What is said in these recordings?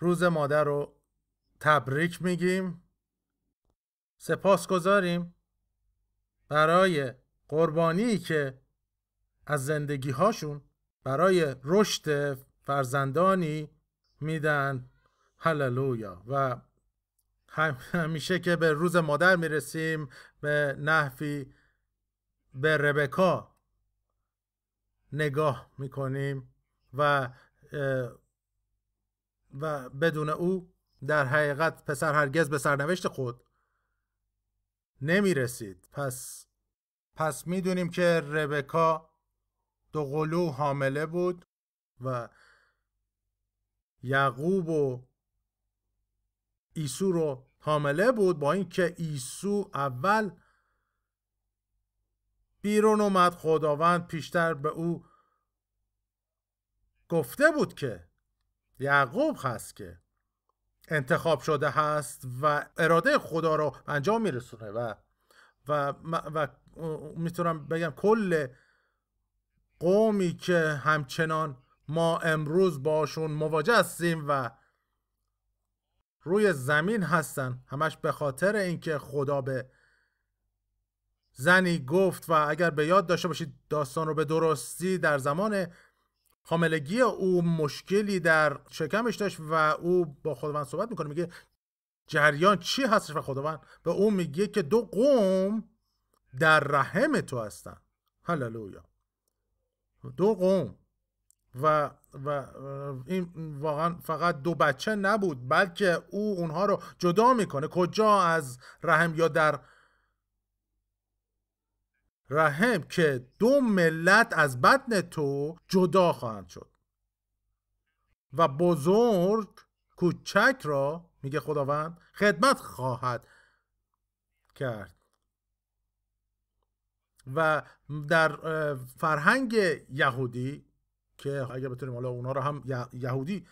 روز مادر رو تبریک میگیم. سپاس گذاریم برای قربانی که از زندگی هاشون برای رشد فرزندانی میدن. هللویا. و همیشه که به روز مادر می‌رسیم به نحوی به ربکا نگاه می‌کنیم و و بدون او در حقیقت پسر هرگز به سرنوشت خود نمی‌رسید. پس پس می‌دونیم که ربکا دو قلو حامله بود و یعقوب و ایسو رو حامله بود با اینکه ایسو اول بیرون اومد. خداوند پیشتر به او گفته بود که یعقوب هست که انتخاب شده هست و اراده خدا رو انجام میرسونه و و, و می‌تونم بگم کل قومی که همچنان ما امروز باشون مواجه هستیم و روی زمین هستن. همش به خاطر اینکه خدا به زنی گفت و اگر به یاد داشته باشید داستان رو به درستی در زمان حاملگی او مشکلی در شکمش داشت و او با خداوند صحبت می‌کنه. میگه جریان چی هستش؟ و خداوند به او میگه که دو قوم در رحم تو هستن هللویا. دو قوم و و این واقعا فقط دو بچه نبود بلکه او اونها رو جدا می‌کنه. کجا از رحم یا در رحم که دو ملت از بدن تو جدا خواهند شد. و بزرگ کوچک را میگه خداوند خدمت خواهد کرد. و در فرهنگ یهودی که اگر بتونیم حالا اونا رو هم یهودی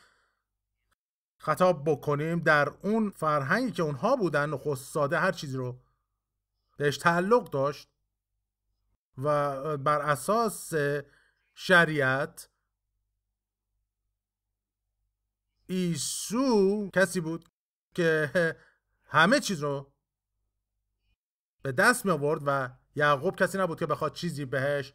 خطاب بکنیم در اون فرهنگی که اونها بودن نخست ساده هر چیزی رو بهش تعلق داشت و بر اساس شریعت ایسو کسی بود که همه چیز رو به دست می آورد و یعقوب کسی نبود که بخواد چیزی بهش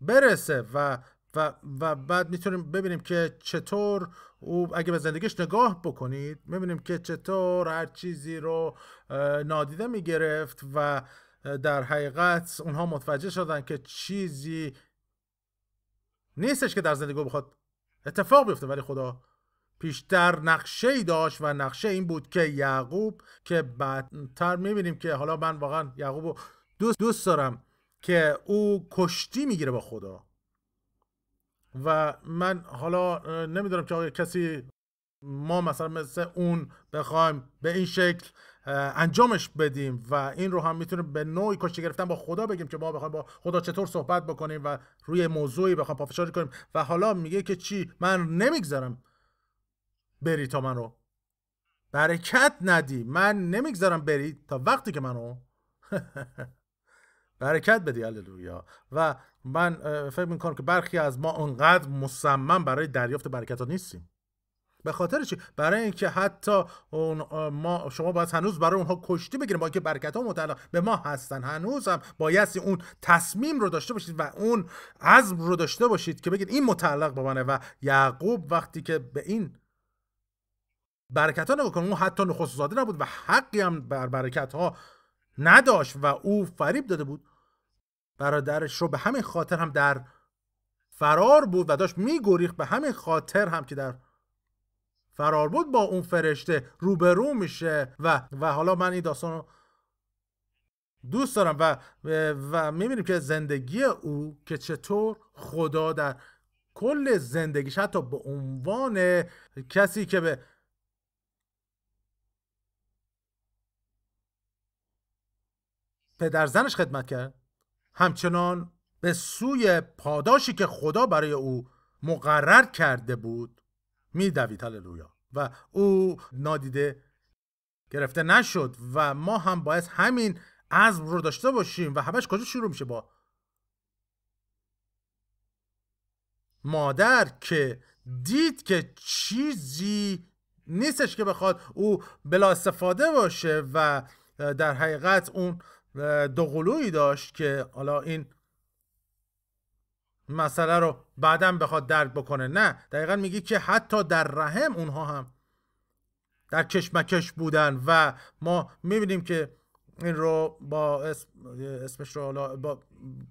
برسه و و, و بعد می‌تونیم ببینیم که چطور او اگه به زندگیش نگاه بکنید می‌بینیم که چطور هر چیزی رو نادیده می‌گرفت و در حقیقت اونها متوجه شدن که چیزی نیستش که در زندگی بخواد اتفاق بیفته ولی خدا پیشتر نقشه ای داشت و نقشه این بود که یعقوب که بعدتر می‌بینیم که حالا من واقعا یعقوب دوست دوست دارم که او کشتی می‌گیره با خدا. و من حالا نمی‌دونم که کسی ما مثلا مثل اون بخوایم به این شکل انجامش بدیم و این رو هم می‌تونیم به نوعی کشتی گرفتن با خدا بگیم که ما بخوایم با خدا چطور صحبت بکنیم و روی موضوعی بخوایم پافشاری کنیم. و حالا میگه که چی؟ من نمی‌گذارم بری تا منو. برکت ندی. من نمی‌گذارم بری تا وقتی که منو. برکت بدی. هللویا. و من فکر می‌کنم که برخی از ما اونقدر مصمم برای دریافت برکت ها نیستیم. به خاطر چی؟ برای اینکه حتی اون ما شما باید هنوز برای اونها کشتی بگیریم با اینکه برکت ها متعلق به ما هستن. هنوز هم بایستی اون تصمیم رو داشته باشید و اون عزم رو داشته باشید که بگید این متعلق به منه و یعقوب وقتی که به این برکت ها نگاه اون حتی نخست زاده نبود و حقی هم بر برکت ها نداشت و او فریب داده بود. برادرش رو به همین خاطر هم در فرار بود و داشت میگریخت به همین خاطر هم که در فرار بود با اون فرشته روبرو میشه و و حالا من این داستان رو دوست دارم و و می‌بینیم که زندگی او که چطور خدا در کل زندگیش حتی به عنوان کسی که به پدر زنش خدمت کرد همچنان به سوی پاداشی که خدا برای او مقرر کرده بود میدوید هللویا. و او نادیده گرفته نشد و ما هم باید همین عزم رو داشته باشیم. و همش کجا شروع میشه با مادر که دید که چیزی نیستش که بخواد او بلا استفاده باشه و در حقیقت اون دوقلویی داشت که حالا این مسئله رو بعدا بخواد درک بکنه. نه دقیقا میگی که حتی در رحم اونها هم در کشمکش بودن و ما می‌بینیم که این رو با اسم اسمش رو با,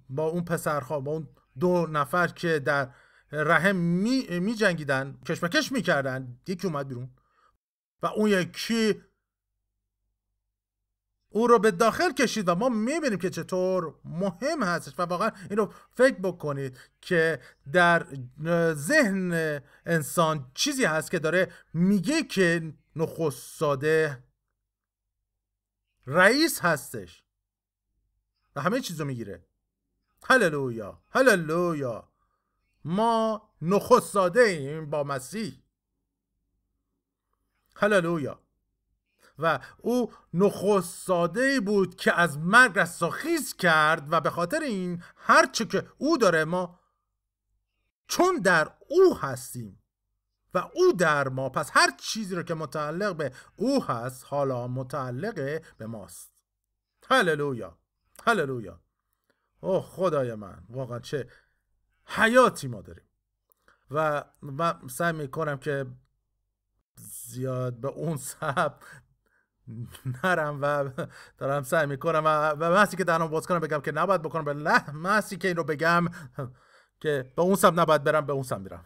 با اون پسرها با اون دو نفر که در رحم می, می جنگیدن کشمکش می‌کردن یکی اومد بیرون و اون یکی او رو به داخل کشید و ما می‌بینیم که چطور مهم هستش و واقعا این رو فکر بکنید که در ذهن انسان چیزی هست که داره میگه که نخست ساده رئیس هستش و همه چیز رو می‌گیره. هللویا هللویا. ما نخست ساده ایم با مسیح. هللویا. و او نخست ساده بود که از مرگ رستاخیز کرد و به خاطر این هرچه که او داره ما چون در او هستیم و او در ما پس هر چیزی رو که متعلق به او هست حالا متعلق به ماست. هللویا هللویا. اوه خدای من واقعا چه حیاتی ما داریم. و من سعی می‌کنم که زیاد به اون سب نرم و دارم سعی می‌کنم و, و محسی که دهنم باز کنم بگم که نباید بکنم به نه محسی که این رو بگم که به اون سم نباید برم به اون سم میرم.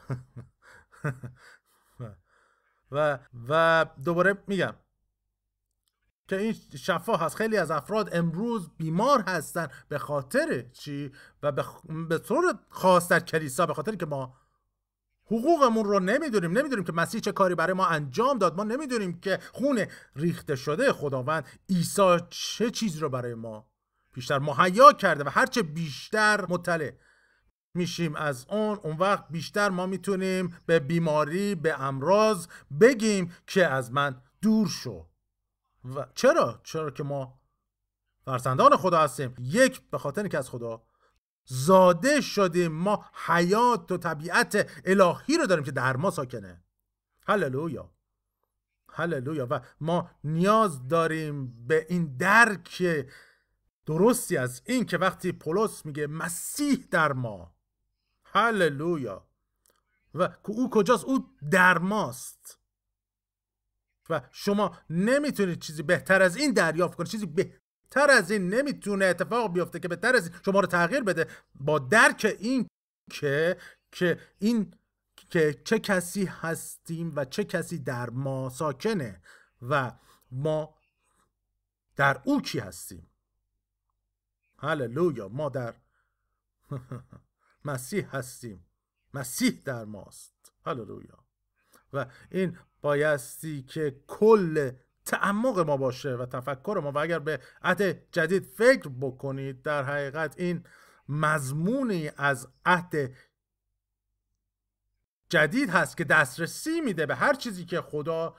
و و دوباره میگم که این شفا هست. خیلی از افراد امروز بیمار هستن به خاطر چی؟ و به, طور خاص در کلیسا به خاطر که ما حقوقمون رو نمی‌دونیم نمی‌دونیم که مسیح چه کاری برای ما انجام داد. ما نمی‌دونیم که خون ریخته شده خداوند عیسی چه چیز رو برای ما بیشتر مهیا کرده و هرچه بیشتر مطلع میشیم از اون اون وقت بیشتر ما می‌تونیم به بیماری به امراض بگیم که از من دور شو. و چرا؟ چرا که ما فرزندان خدا هستیم. یک به خاطر که از خدا زاده شدیم ما حیات و طبیعت الهی رو داریم که در ما ساکنه. هللویا. هللویا. و ما نیاز داریم به این درک درستی از این که وقتی پولس میگه مسیح در ما. هللویا. و او کجاست؟ او در ماست. و شما نمی‌تونید چیزی بهتر از این دریافت کنید چیزی بهتر از این نمی‌تونه اتفاق بیفته که بهتر از این شما رو تغییر بده. با درک این که که این که چه کسی هستیم و چه کسی در ما ساکنه و ما در او کی هستیم. هللویا ما در مسیح هستیم. مسیح در ماست. هللویا. و این بایستی که کل تعمق ما باشه و تفکر ما و اگر به عهد جدید فکر بکنید در حقیقت این مضمونی از عهد جدید هست که دسترسی میده به هر چیزی که خدا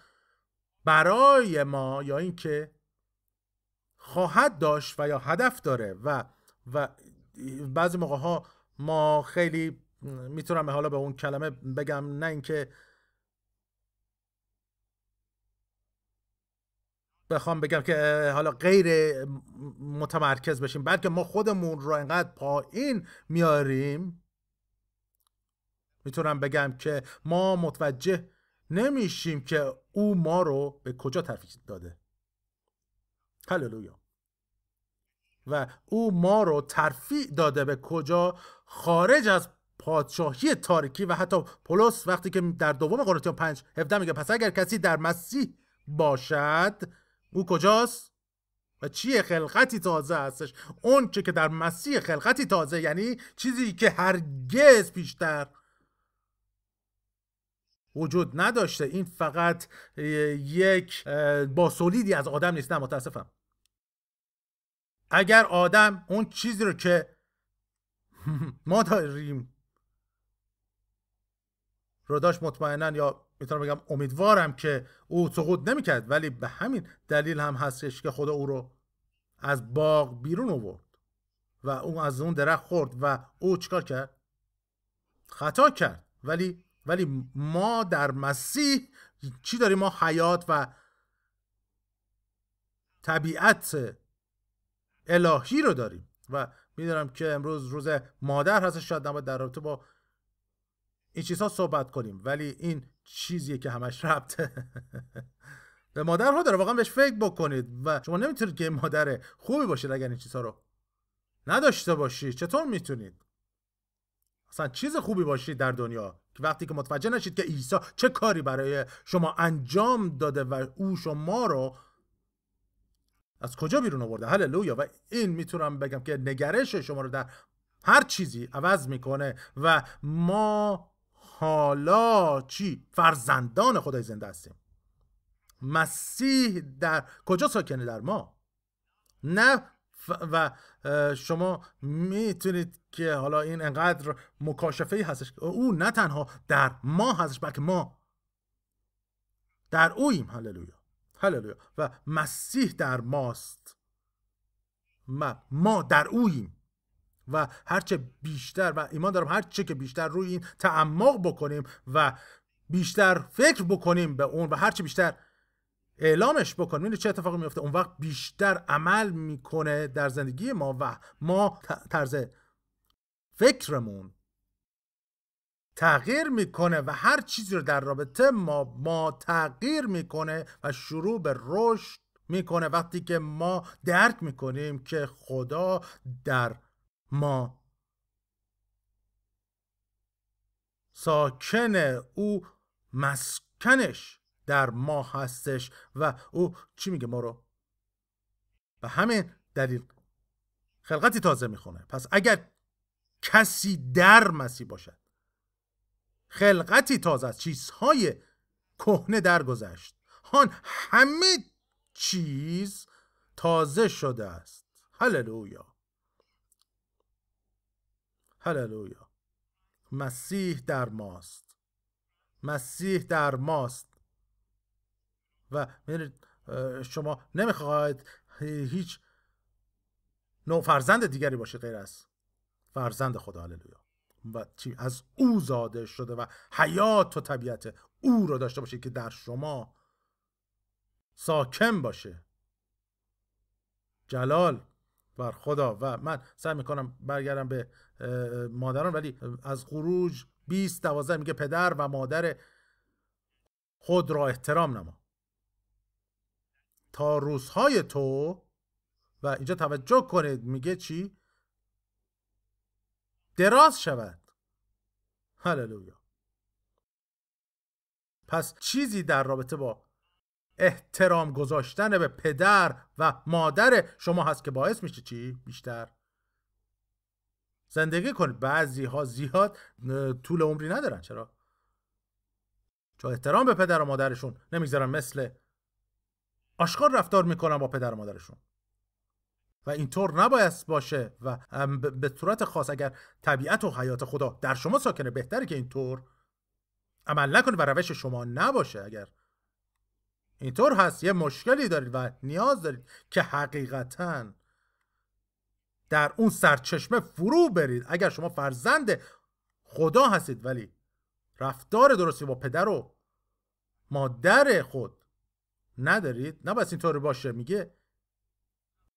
برای ما یا اینکه خواهد داشت و یا هدف داره و و بعضی موقع ها ما خیلی می‌تونم حالا به اون کلمه بگم نه اینکه بخوام بگم که حالا غیر متمرکز بشیم بلکه ما خودمون رو انقدر پایین میاریم می‌تونم بگم که ما متوجه نمیشیم که او ما رو به کجا ترفیع داده. هللویا. و او ما رو ترفیع داده به کجا؟ خارج از پادشاهی تاریکی و حتی پولس وقتی که در دوم قرنتیان 5 17 میگه پس اگر کسی در مسیح باشد او کجاست؟ و چیه خلقتی تازه هستش؟ اون چه که در مسیح خلقتی تازه یعنی چیزی که هرگز بیشتر وجود نداشته. این فقط یک باسولیدی از آدم نیست. نه متاسفم. اگر آدم اون چیزی رو که ما داریم رو داشت مطمئنا یا می‌تونم بگم امیدوارم که او سقوط نمی‌کرد ولی به همین دلیل هم هستش که خدا او رو از باغ بیرون آورد و او از اون درخت خورد و او چیکار کرد؟ خطا کرد. ولی ولی ما در مسیح چی داریم؟ ما حیات و طبیعت الهی رو داریم و می‌دونم که امروز روز مادر هست شاید نباید در رابطه با این چیزها صحبت کنیم. ولی این چیزیه که همش ربطه. به مادرها داره واقعا بهش فکر بکنید. و شما نمی‌تونید که مادر خوبی باشید اگر این چیزها رو نداشته باشید چطور می‌تونید؟ اصلا چیز خوبی باشید در دنیا که وقتی که متوجه نشید که عیسی چه کاری برای شما انجام داده و او شما رو از کجا بیرون آورده؟ هللویا. و این می‌تونم بگم که نگرش شما رو در هر چیزی عوض می‌کنه و ما حالا چی؟ فرزندان خدای زنده هستیم. مسیح در کجا ساکنه در ما؟ نه و شما می‌تونید که حالا این انقدر مکاشفه هستش. او نه تنها در ما هستش بلکه ما در اویم هللویا. هللویا. و مسیح در ماست. ما, ما در اویم و هرچه بیشتر و ایمان دارم هرچه که بیشتر روی این تعمق بکنیم و بیشتر فکر بکنیم به اون و هرچه بیشتر اعلامش بکنیم می‌دونی چه اتفاقی میفته اون وقت بیشتر عمل می‌کنه در زندگی ما و ما طرز فکرمون تغییر می‌کنه و هر چیزی رو در رابطه ما ما تغییر می‌کنه و شروع به رشد می‌کنه. وقتی که ما درک می‌کنیم که خدا در ما. ساکن او مسکنش در ما هستش و او چی میگه ما رو به همین دلیل خلقتی تازه می‌خونه. پس اگر کسی در مسیح باشد خلقتی تازه است چیزهای کهنه درگذشت. هان همه چیز تازه شده است. هللویا. هللویا. مسیح در ماست. مسیح در ماست. و شما نمی‌خواهید هیچ نوع فرزند دیگری باشه غیر از فرزند خدا هللویا. و از او زاده شده و حیات و طبیعت او رو داشته باشه که در شما ساکن باشه. جلال بر خدا. و من سعی می‌کنم برگردم به مادران ولی از خروج 20 دوازده میگه پدر و مادر خود را احترام نما. تا روزهای تو و اینجا توجه کنید میگه چی؟ دراز شود. هللویا. پس چیزی در رابطه با احترام گذاشتن به پدر و مادر شما هست که باعث میشه چی؟ بیشتر. زندگی کنید. بعضی ها زیاد طول عمری ندارن. چرا؟ چون احترام به پدر و مادرشون نمی‌ذارن مثل آشکار رفتار می‌کنن با پدر و مادرشون. و اینطور نباید باشه و به صورت خاص اگر طبیعت و حیات خدا در شما ساکنه بهتره که اینطور عمل نکنه و روش شما نباشه اگر. اینطور هست. یه مشکلی دارید و نیاز دارید که حقیقتا در اون سرچشمه فرو برید. اگر شما فرزند خدا هستید ولی رفتار درستی با پدر و مادر خود ندارید. نباید اینطور باشه. میگه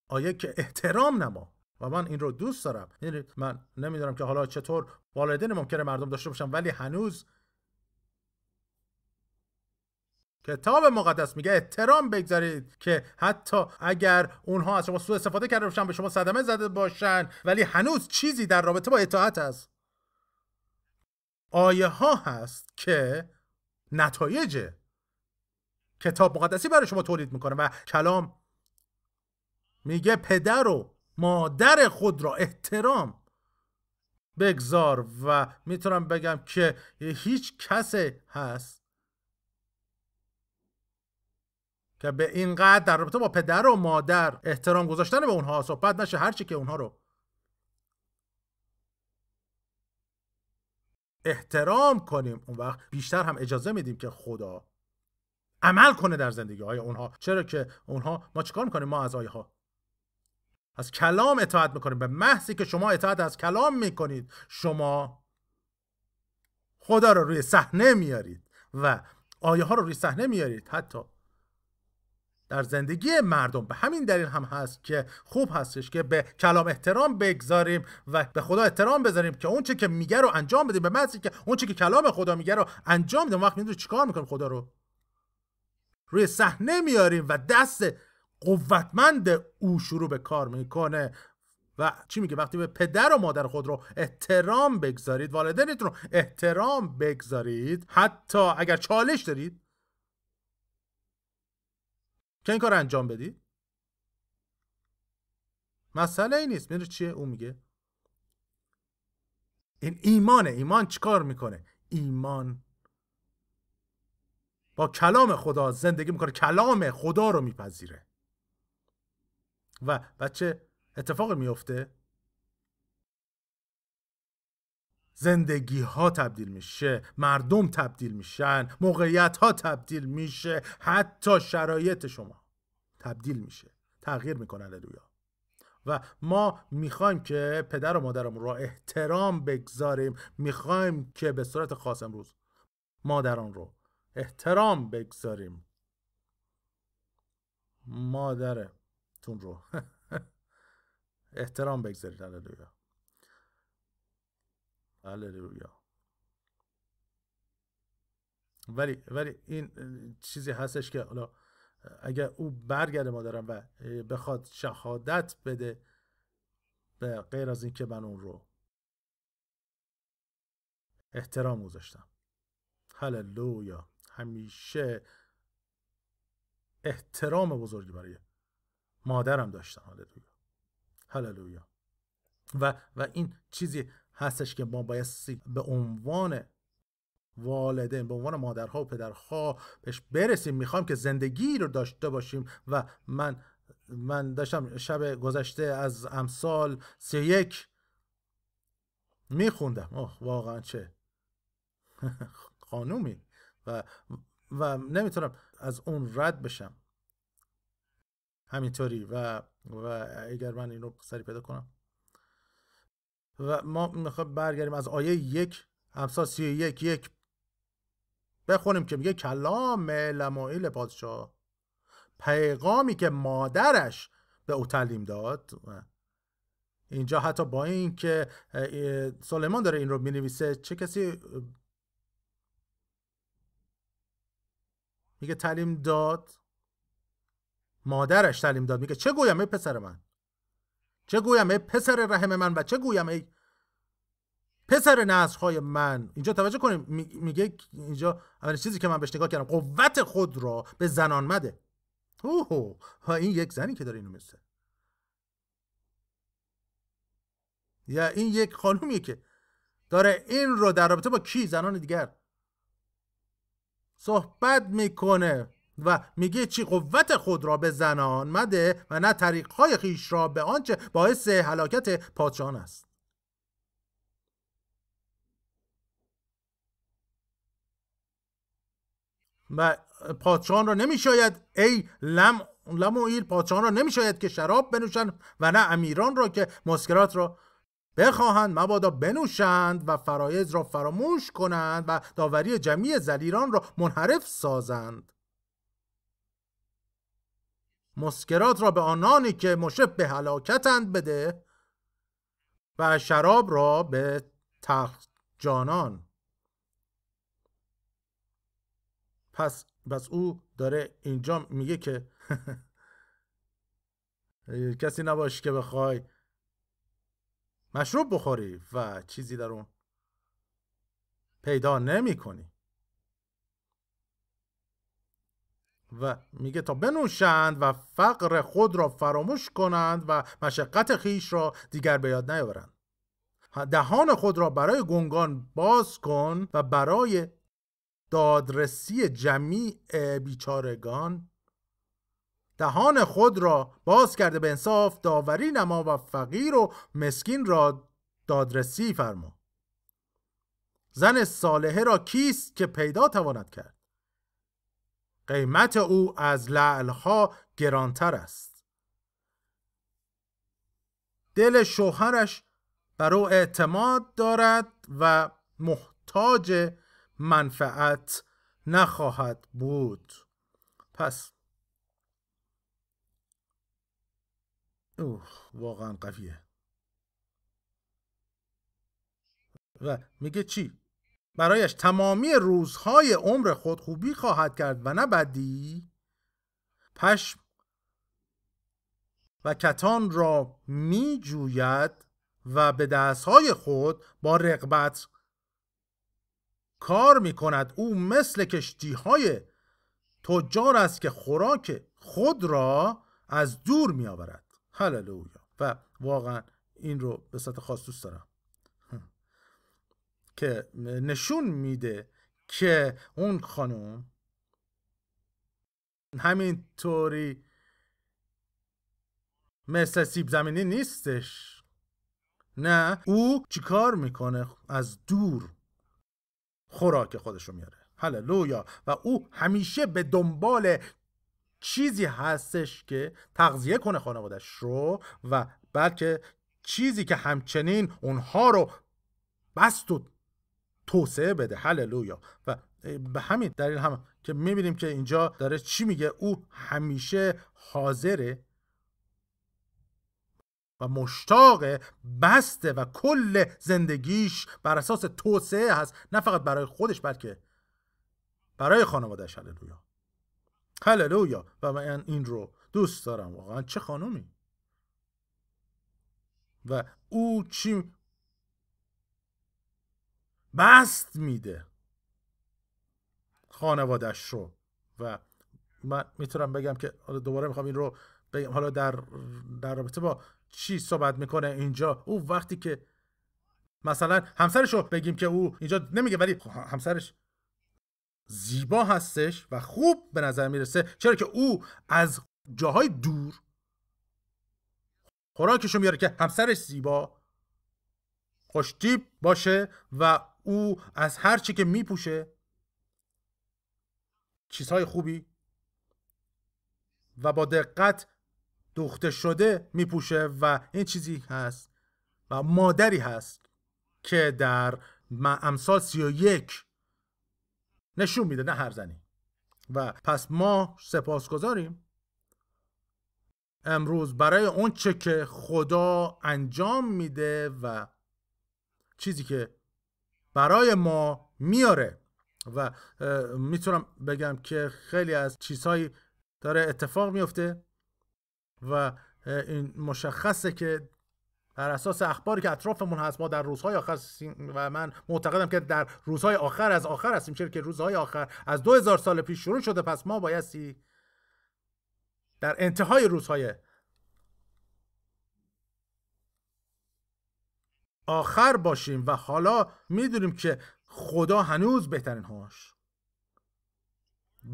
آیه که احترام نما. و من این رو دوست دارم. یعنی من نمی‌دونم که حالا چطور والدین ممکنه مردم داشته باشن ولی هنوز کتاب مقدس میگه احترام بگذارید که حتی اگر اونها از شما سوء استفاده کرده باشن به شما صدمه زده باشن ولی هنوز چیزی در رابطه با اطاعت هست. آیه ها هست که نتایج کتاب مقدسی برای شما تولید می‌کنه و کلام میگه پدر و مادر خود را احترام بگذار و می‌تونم بگم که هیچ کسی هست که به اینقدر در رابطه با پدر و مادر احترام گذاشتن به اونها صحبت نشه هرچی که اونها رو. احترام کنیم. اون وقت بیشتر هم اجازه میدیم که خدا عمل کنه در زندگی های اونها. چرا که اونها ما چیکار می‌کنیم؟ ما از آیه ها از کلام اطاعت می‌کنیم. به محضی که شما اطاعت از کلام می‌کنید شما خدا رو روی صحنه میارید و آیه ها رو روی صحنه میارید. حتی در زندگی مردم به همین دلیل هم هست که خوب هستش که به کلام احترام بگذاریم و به خدا احترام بذاریم که اون که میگه رو انجام بدیم. به محض که اون که کلام خدا میگه رو انجام بدیم. وقت می‌دونی چیکار می‌کنیم خدا رو؟ روی صحنه میاریم و دست قوتمند او شروع به کار می‌کنه. و چی میگه؟ وقتی به پدر و مادر خود رو احترام بگذارید والدینتون رو احترام بگذارید حتی اگر چالش دارید که این کار انجام بدید مسئله ای نیست. میره چیه؟ اون میگه. این ایمانه. ایمان چیکار می‌کنه؟ ایمان. با کلام خدا زندگی می‌کنه. کلام خدا رو میپذیره. و بچه اتفاق میفته؟ زندگی ها تبدیل میشه مردم تبدیل میشن موقعیت ها تبدیل میشه حتی شرایط شما تبدیل میشه. تغییر می‌کنه هللویا. و ما می‌خوایم که پدر و مادرمون رو احترام بگذاریم. می‌خوایم که به صورت خاص امروز مادران رو احترام بگذاریم. مادرتون رو احترام بگذارید هللویا. هللویا ولی ولی این چیزی هستش که حالا اگر او برگرده مادرم و بخواد شهادت بده به غیر از اینکه من اون رو احترام گذاشتم. هللویا. همیشه احترام بزرگی برای مادرم داشتم. هللویا. هللویا. و و این چیزی هستش که ما باید به عنوان والدین به عنوان مادرها و پدرها بهش برسیم. می‌خوام که زندگی رو داشته باشیم و من من داشتم شب گذشته از امثال سی یک میخوندم. اوه واقعا چه خانومی و و نمی‌تونم از اون رد بشم. همینطوری و و اگر من این رو سری پیدا کنم. و ما می‌خوایم برگردیم از آیه یک امثال سی یک یک. بخونیم که میگه کلام لمایل پادشاه. پیغامی که مادرش به او تعلیم داد. اینجا حتی با این که سلیمان داره این رو می‌نویسه چه کسی میگه تعلیم داد؟ مادرش تعلیم داد. میگه چه گویم ای پسر من؟ چه گویم ای پسر رحم من و چه گویم ای پسر نسلهای من؟ اینجا توجه کنیم. میگه اینجا اولین چیزی که من بهش نگاه کردم قوت خود را به زنان مده. اوه ها این یک زنی که داره اینو میسته یا این یک خانومیه که داره این رو در رابطه با کی؟ زنان دیگر. صحبت می‌کنه. و میگه چی قوت خود را به زنان مده و نه طریقهای خیش را به آنچه باعث هلاکت پادشاهان است. و پادشاهان را نمیشاید ای لم لموئیل پادشاهان را نمیشاید که شراب بنوشند و نه امیران را که مسکرات را بخواهند. مبادا بنوشند و فرایز را فراموش کنند و داوری جمعی زلیران را منحرف سازند. مسکرات را به آنانی که مشب به هلاکتند بده و شراب را به تخت جانان. پس بس او داره اینجا میگه که کسی نباش که بخوای مشروب بخوری و چیزی در اون پیدا نمی کنی و میگه تا بنوشند و فقر خود را فراموش کنند و مشقت خیش را دیگر به یاد نیاورند. دهان خود را برای گنگان باز کن و برای دادرسی جمیع بیچارگان دهان خود را باز کرده به انصاف داوری نما و فقیر و مسکین را دادرسی فرما. زن صالحه را کیست که پیدا تواند کرد؟ قیمت او از لعلها گرانتر است. دل شوهرش بر او اعتماد دارد و محتاج منفعت نخواهد بود. پس اوه واقعا قویه. و میگه چی؟ برایش تمامی روزهای عمر خود خوبی خواهد کرد و نه بدی پشم. و کتان را می جوید و به دستهای خود با رقبت کار می کند او مثل کشتی های تجار است که خوراک خود را از دور می آورد هللویا. و واقعا این رو به صورت خاص دوست دارم. که نشون میده که اون خانم همینطوری مثل سیب زمینی نیستش. نه او چیکار می‌کنه از دور خوراک خودشو میاره. هللویا. و او همیشه به دنبال چیزی هستش که تغذیه کنه خانوادش رو و بلکه چیزی که همچنین اونها رو بست و توسعه بده. هللویا. و به همین دلیل هم که می‌بینیم که اینجا داره چی میگه؟ او همیشه حاضره و مشتاق بسته و کل زندگیش بر اساس توسعه هست. نه فقط برای خودش بلکه برای خانوادهش هللویا. هللویا. و من این رو دوست دارم. واقعا چه خانومی؟ و او چی بست میده خانوادش رو. و من می‌تونم بگم که دوباره می‌خوام این رو بگم. حالا در در رابطه با چی صحبت می‌کنه اینجا؟ او وقتی که مثلا همسرش رو بگیم که او اینجا نمیگه ولی همسرش زیبا هستش و خوب به نظر می‌رسه. چرا که او از جاهای دور خوراکشو میاره که همسرش زیبا خوشتیب باشه و او از هر چی که میپوشه. چیزهای خوبی و با دقت دوخته شده میپوشه و این چیزی هست و مادری هست که در امثال سی و یک نشون میده نه هر زنی. و پس ما سپاسگزاریم. امروز برای اون چه که خدا انجام میده و چیزی که برای ما میاره و می‌تونم بگم که خیلی از چیزهایی داره اتفاق میفته و این مشخصه که بر اساس اخباری که اطرافمون هست ما در روزهای آخر و من معتقدم که در روزهای آخر از آخر هستیم چرا که روزهای آخر از دو هزار سال پیش شروع شده پس ما بایستی در انتهای روزهای آخر باشیم و حالا می‌دونیم که خدا هنوز بهترین هاش.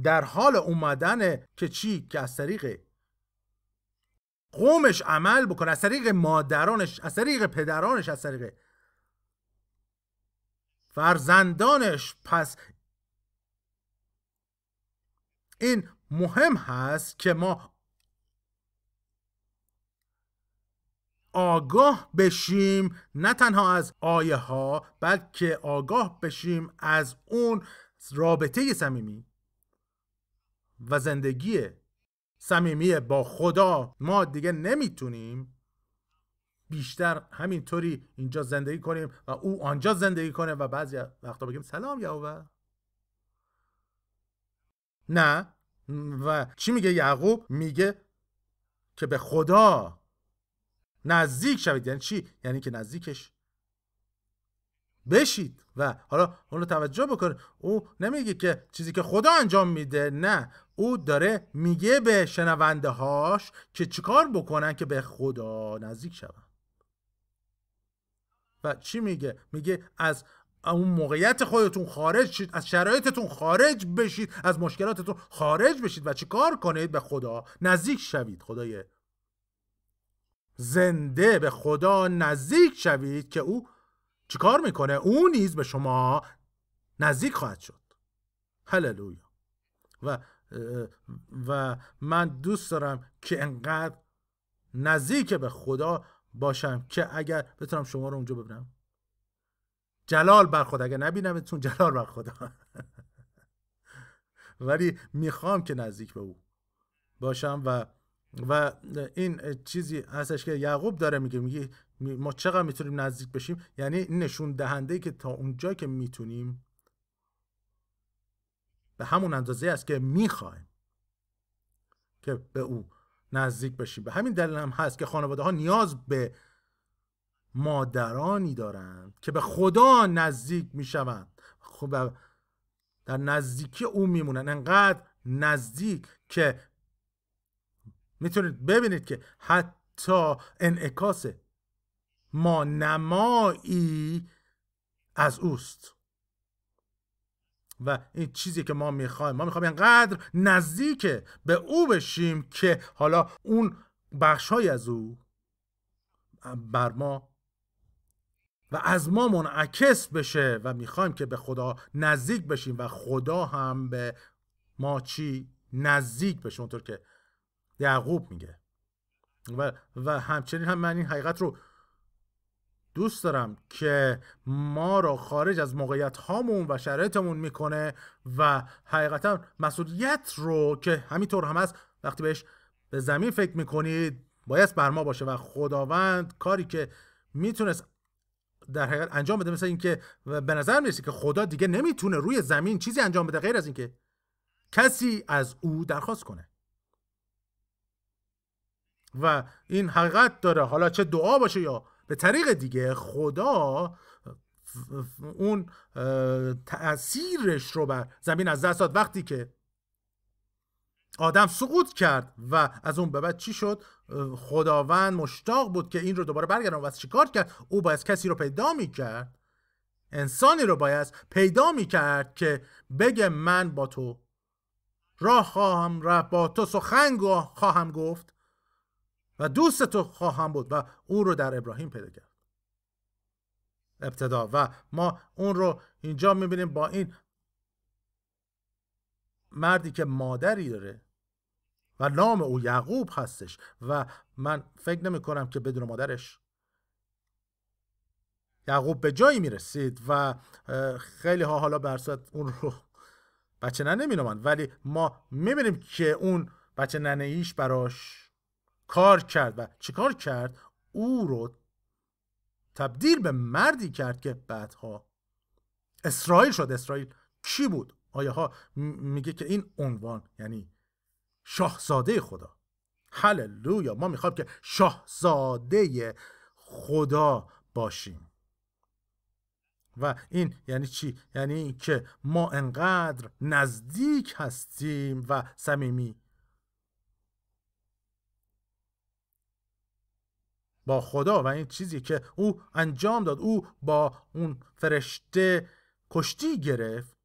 در حال اومدن که چی؟ که از طریق قومش عمل بکنه از طریق مادرانش از طریق پدرانش از طریق فرزندانش. پس این مهم هست که ما آگاه بشیم نه تنها از آیه ها بلکه آگاه بشیم از اون رابطه صمیمی و زندگی صمیمی با خدا. ما دیگه نمی‌تونیم بیشتر همینطوری اینجا زندگی کنیم و او آنجا زندگی کنه و بعضی وقتا بگیم سلام یهوه. نه. و چی میگه یعقوب؟ میگه که به خدا نزدیک شوید. یعنی چی؟ یعنی که نزدیکش. بشید. و حالا اون رو توجه بکن. او نمیگه که چیزی که خدا انجام میده. نه. او داره میگه به شنونده هاش که چیکار بکنن که به خدا نزدیک شون و چی میگه؟ میگه از اون موقعیت خودتون خارج شید از شرایطتون خارج بشید از مشکلاتتون خارج بشید و چیکار کنید؟ به خدا نزدیک شوید. خدای زنده به خدا نزدیک شوید که او چیکار می‌کنه؟ او نیز به شما نزدیک خواهد شد. هللویا. و و من دوست دارم که انقدر نزدیک به خدا باشم که اگر بتونم شما رو اونجا ببینم. جلال بر خدا اگه نبینمتون جلال بر خدا. ولی می‌خوام که نزدیک به او باشم و و این چیزی هستش که یعقوب داره میگه میگه ما چقدر می‌تونیم نزدیک بشیم؟ یعنی نشون دهنده که تا اونجا که می‌تونیم به همون اندازه است که می‌خوایم که به او نزدیک بشیم. به همین دلیل هم هست که خانواده ها نیاز به مادرانی دارند که به خدا نزدیک می‌شوند. خب در نزدیکی او میمونن. انقدر نزدیک که می‌تونید ببینید که حتی انعکاس ما نمایی از اوست. و این چیزی که ما می‌خوایم ما می‌خوایم اینقدر نزدیک به او بشیم که حالا اون بخش های از او بر ما و از ما منعکس بشه و می‌خوایم که به خدا نزدیک بشیم و خدا هم به ما چی؟ نزدیک بشه. اونطور که یعقوب میگه. و, و همچنین هم من این حقیقت رو دوست دارم که ما را خارج از موقعیت هامون و شرایطمون می‌کنه و حقیقتا مسئولیت رو که همینطور هم هست وقتی بهش به زمین فکر می‌کنید باید بر ما باشه و خداوند کاری که می‌تونست در حقیقت انجام بده مثل اینکه به نظر می‌رسه که خدا دیگه نمی‌تونه روی زمین چیزی انجام بده غیر از اینکه کسی از او درخواست کنه. و این حقیقت داره. حالا چه دعا باشه یا به طریق دیگه خدا اون تاثیرش رو بر زمین از دست داد. وقتی که آدم سقوط کرد و از اون به بعد چی شد؟ خداوند مشتاق بود که این رو دوباره برگردن و چیکار کرد؟ او باید کسی رو پیدا می کرد انسانی رو باید پیدا می کرد که بگه من با تو راه خواهم رفت با تو سخن خواهم گفت. و دوست تو خواهم بود و او رو در ابراهیم پیدا کرد. ابتدا. و ما اون رو اینجا می‌بینیم با این مردی که مادری داره و نام او یعقوب هستش و من فکر نمی کنم که بدون مادرش یعقوب به جایی می‌رسید و خیلی ها حالا برصد اون رو بچه ننه می ولی ما می‌بینیم که اون بچه ننه ایش براش کار کرد و چیکار کرد؟ او رو تبدیل به مردی کرد که بعدها اسرائیل شد. اسرائیل کی بود؟ آیه ها میگه که این عنوان یعنی شاهزاده خدا. هللویا. ما می‌خوایم که شاهزاده خدا باشیم. و این یعنی چی؟ یعنی که ما انقدر نزدیک هستیم و صمیمی با خدا و این چیزی که او انجام داد او با اون فرشته کشتی گرفت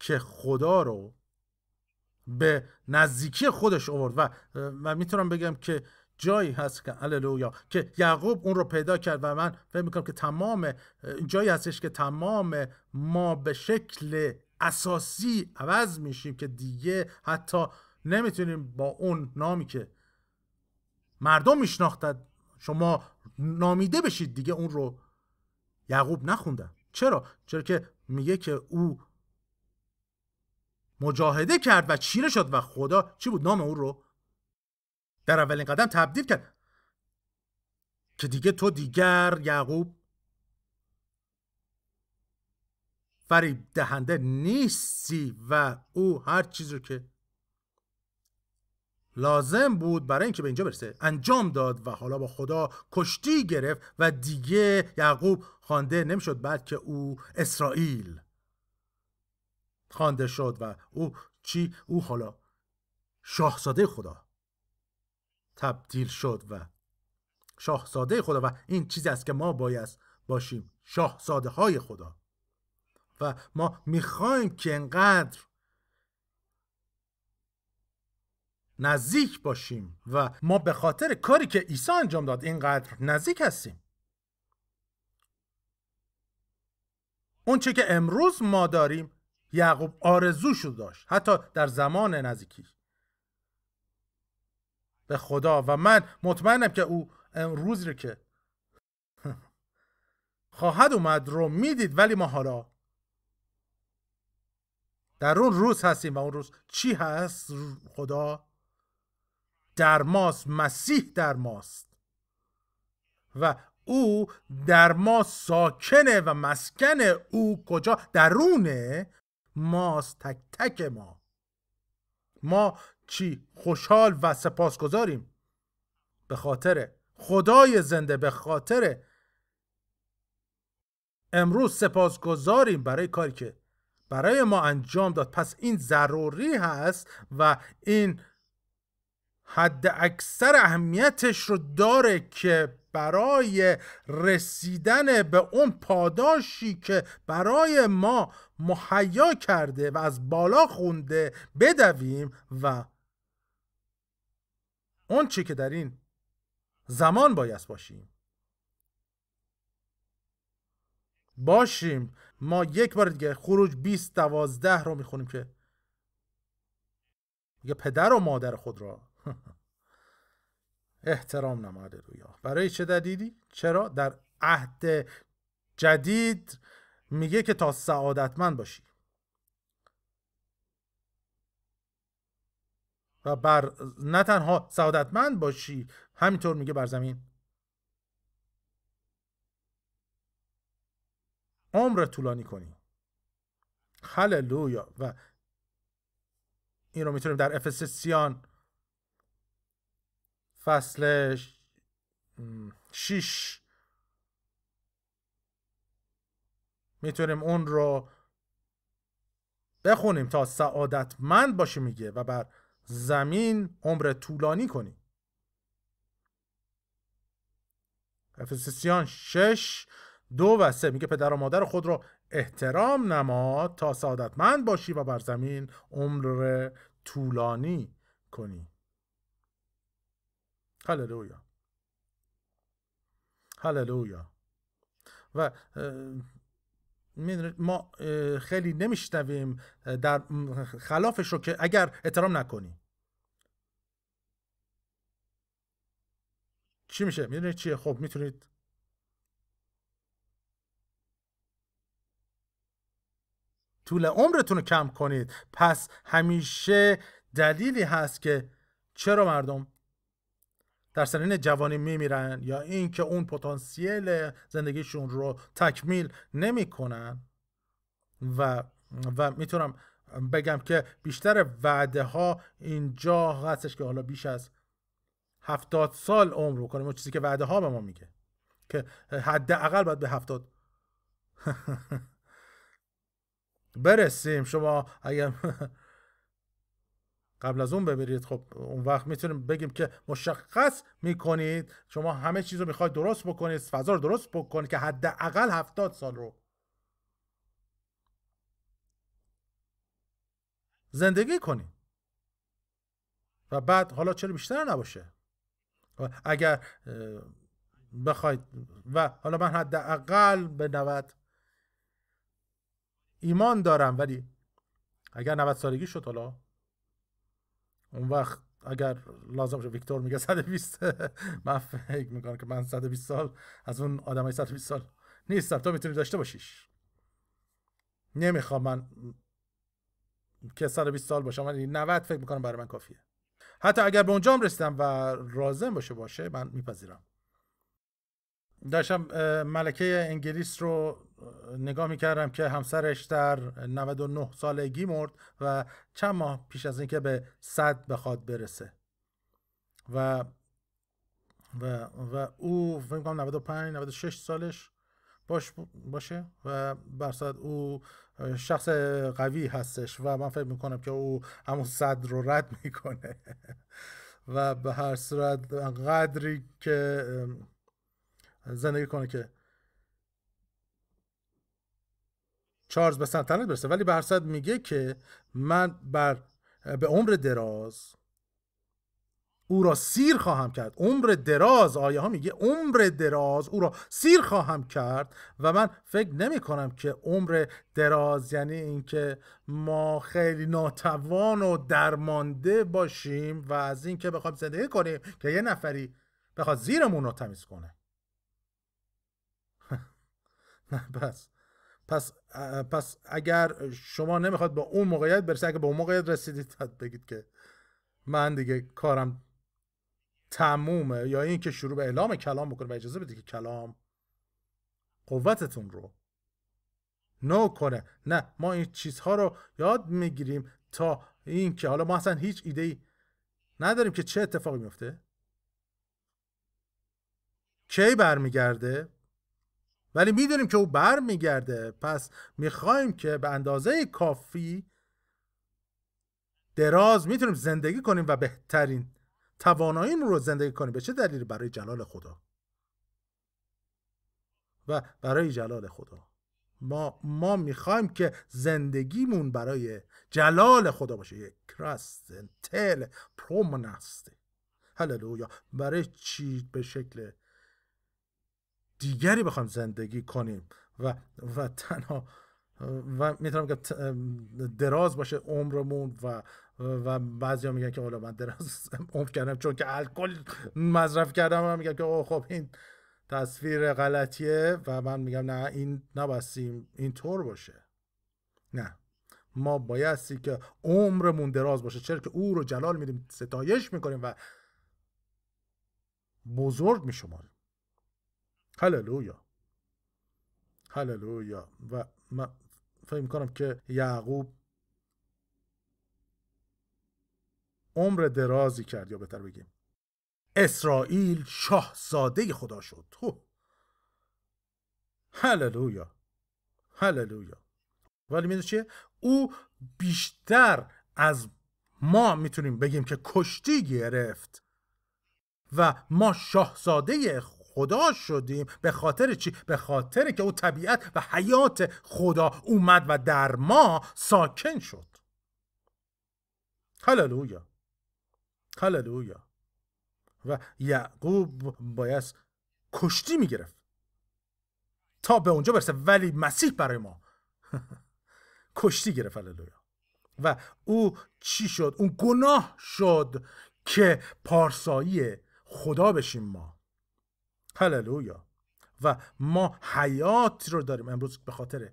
که خدا رو به نزدیکی خودش آورد. و من می‌تونم بگم که جایی هست که اللویا که یعقوب اون رو پیدا کرد و من فکر می‌کنم که تمام جایی هستش که تمام ما به شکل اساسی عوض میشیم که دیگه حتی نمی‌تونیم با اون نامی که مردم میشناختد شما نامیده بشید دیگه اون رو. یعقوب نخوندن. چرا؟ چرا که میگه که او مجاهده کرد و چیره شد و خدا چی بود؟ نام او رو در اولین قدم تبدیل کرد. که دیگه تو دیگر یعقوب فریب دهنده نیستی و او هر چیز رو که لازم بود برای اینکه به اینجا برسه. انجام داد و حالا با خدا کشتی گرفت و دیگه یعقوب خوانده نمی‌شد که او اسرائیل خوانده شد و او چی؟ او حالا شاهزاده خدا تبدیل شد و شاهزاده خدا و این چیزی است که ما باید باشیم شاهزاده های خدا. و ما می‌خوایم که انقدر نزدیک باشیم و ما به خاطر کاری که عیسی انجام داد اینقدر نزدیک هستیم. اون چه که امروز ما داریم یعقوب آرزوشو داشت حتی در زمان نزدیکی به خدا و من مطمئنم که او روزی رو که خواهد اومد رو می‌دید ولی ما حالا در اون روز هستیم و اون روز چی هست؟ خدا؟ در ماست مسیح در ماست. و او در ما ساکنه و مسکن او کجا؟ درونه ماست تک تک ما. ما چی؟ خوشحال و سپاسگزاریم. به خاطر خدای زنده به خاطر امروز سپاسگزاریم برای کاری که برای ما انجام داد. پس این ضروری هست و این حد اکثر اهمیتش رو داره که برای رسیدن به اون پاداشی که برای ما مهیا کرده و از بالا خونده بدویم و اون چی که در این زمان باید باشیم. باشیم. ما یک بار دیگه خروج 20 دوازده رو می‌خونیم که یه پدر و مادر خود را احترام نماده رویا. برای چه دلیلی؟ چرا؟ در عهد جدید میگه که تا سعادتمند باشی. و بر نه تنها سعادتمند باشی همینطور میگه بر زمین. عمر طولانی کنی. هللویا. و این رو می‌تونیم در افسسیان فصل شیش. می‌تونیم اون رو بخونیم تا سعادتمند باشی میگه و بر زمین عمر طولانی کنی. افسسیان شش دو و سه. میگه پدر و مادر خود رو احترام نما تا سعادتمند باشی و بر زمین عمر طولانی کنی. هللویا هللویا و ما خیلی نمیشنویم در خلافش رو که اگر احترام نکنی. چی میشه؟ می‌دونید چیه؟ خب می‌تونید. طول عمرتون رو کم کنید. پس همیشه دلیلی هست که چرا مردم در سنین جوانی میمیرن یا اینکه اون پتانسیل زندگیشون رو تکمیل نمی‌کنن؟ و و می‌تونم بگم که بیشتر وعده ها اینجا هستش که حالا بیش از هفتاد سال عمر رو کنیم چیزی که وعده ها به ما میگه که حداقل باید به هفتاد برسیم. شما اگر قبل از اون ببرید. خب اون وقت می‌تونیم بگیم که مشخص می‌کنید شما همه چیز رو می‌خواید درست بکنید فضا رو درست بکنید که حداقل هفتاد سال رو. زندگی کنید و بعد حالا چرا بیشتر نباشه؟ اگر بخواید و حالا من حداقل به 90 ایمان دارم ولی اگر 90 سالگی شد حالا اون وقت اگر لازم شه ویکتور میگه 120 من فکر می‌کنم که من 120 سال از اون آدمای 120 سال نیستم. تو می‌تونی داشته باشیش. نمی‌خوام من که 120 سال باشم ولی 90 فکر می‌کنم برای من کافیه. حتی اگر به اونجا هم رسیدم و رازم باشه باشه من میپذیرم. داشتم ملکه انگلیس رو نگاه می‌کردم که همسرش در 99 سالگی مرد و چند ماه پیش از اینکه به 100 بخواد برسه. و و, و او فکر کنم 95 96 سالش باش باشه و برصد او شخص قوی هستش و من فکر می‌کنم که او همون صد رو رد می‌کنه. و به هر صورت قدری که زندگی کنه که چارلز به سلطنت برسه. ولی به میگه که من بر به عمر دراز او را سیر خواهم کرد. عمر دراز آیه ها میگه عمر دراز او را سیر خواهم کرد و من فکر نمی کنم که عمر دراز یعنی اینکه ما خیلی ناتوان و درمانده باشیم و از اینکه بخوایم زندگی کنیم که یه نفری بخواد زیرمون رو تمیز کنه. پس پس پس اگر شما نمی‌خواد به اون موقعیت برسید اگر به اون موقعیت رسیدید بگید که من دیگه کارم تمومه یا این که شروع به اعلام کلام بکنه و اجازه بدید که کلام قوتتون رو نو کنه. نه ما این چیزها رو یاد می‌گیریم تا این که حالا ما اصلا هیچ ایده ای نداریم که چه اتفاقی میفته. کی برمیگرده؟ ولی می‌دونیم که او برمیگرده. پس می‌خوایم که به اندازه کافی دراز می‌تونیم زندگی کنیم و بهترین تواناییم رو زندگی کنیم. به چه دلیل برای جلال خدا. و برای جلال خدا. ما ما می‌خوایم که زندگیمون برای جلال خدا باشه. یک کرستن تل پرومنسته هللویا. برای چی؟ به شکل دیگری بخوایم زندگی کنیم و و تنها و می‌تونم که دراز باشه عمرمون و و بعضی ها میگن که حالا من دراز عمر کردم چون که الکل مصرف کردم و میگن که اوه خب این تصویر غلطیه و من میگم نه این نبستیم این طور باشه. نه. ما بایستی که عمرمون دراز باشه چرا که او رو جلال میدیم ستایش می‌کنیم و بزرگ میشماریم. هللویا هللویا و من فکر می‌کنم که یعقوب عمر درازی کرد یا بهتر بگیم اسرائیل شاهزاده خدا شد. هللویا هللویا ولی می‌دونی چیه؟ او بیشتر از ما می‌تونیم بگیم که کشتی گرفت و ما شاهزاده خدا شدیم. به خاطر چی؟ به خاطر که او طبیعت و حیات خدا اومد و در ما ساکن شد. هللویا. هللویا. و یعقوب باید کشتی می‌گرفت. تا به اونجا برسه. ولی مسیح برای ما. کشتی گرفت. هللویا. و او چی شد؟ اون گناه شد که پارسایی خدا بشیم ما. هللویا و ما حیات رو داریم امروز به خاطر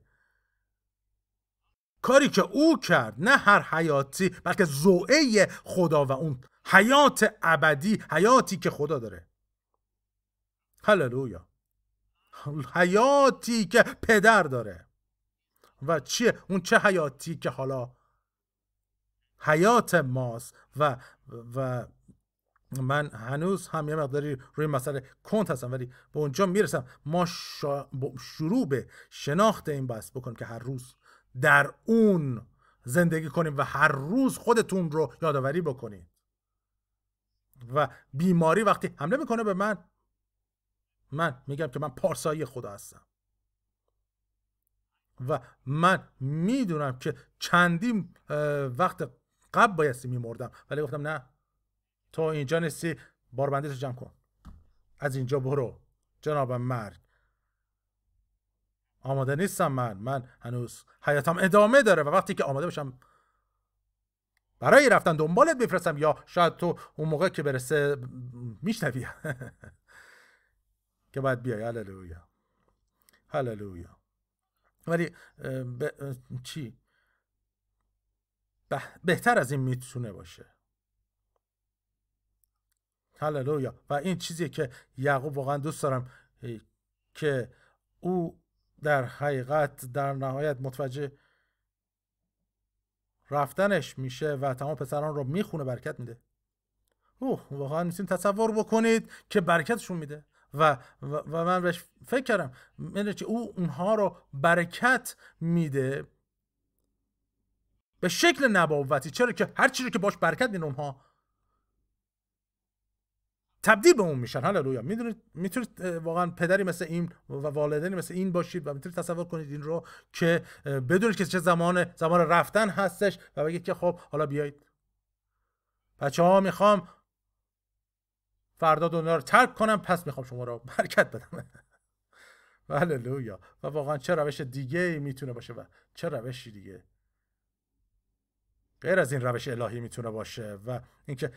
کاری که او کرد نه هر حیاتی بلکه زوعه خدا و اون حیات ابدی حیاتی که خدا داره. هللویا حیاتی که پدر داره. و چیه؟ اون چه حیاتی که حالا حیات ماست و و من هنوز هم یه مقداری روی مسئله کنت هستم ولی به اونجا می‌رسم. ما شروع به شناخت این بحث بکنیم که هر روز در اون زندگی کنیم و هر روز خودتون رو یادآوری بکنید. و بیماری وقتی حمله می‌کنه به من من میگم که من پارسایی خدا هستم. و من می‌دونم که چندین وقت قبل بایستی میمردم ولی گفتم نه. تو اینجا نیستی باربندی رو جمع کن. از اینجا برو. جناب مرگ. آماده نیستم من. من هنوز حیاتم ادامه داره و وقتی که آماده بشم برای رفتن دنبالت بفرستم یا شاید تو اون موقع که برسه میشنوی. که باید بیای. هللویا. هللویا. ولی. چی؟ بهتر از این می‌تونه باشه. هللویا و این چیزی که یعقوب واقعا دوست دارم که او در حقیقت در نهایت متوجه رفتنش میشه و تمام پسران رو می‌خونه برکت میده. اوه واقعا می‌تونید تصور بکنید که برکتشون میده. و, و, من بهش فکر کردم می‌دونی که او اونها رو برکت میده به شکل نبوتی. چرا که هر چیزی که باش برکت میده اونها. تبدیل به اون میشن هللویا. می‌دونید می‌تونید واقعا پدری مثل این و والدینی مثل این باشید و می‌تونید تصور کنید این رو که بدونید که چه زمان زمان رفتن هستش و بگید که خب حالا بیایید. بچه ها می‌خوام فردا دنیا رو ترک کنم پس می‌خوام شما رو برکت بدم. هللویا. و واقعا چه روش دیگه می‌تونه باشه و چه روشی دیگه. غیر از این روش الهی می‌تونه باشه و اینکه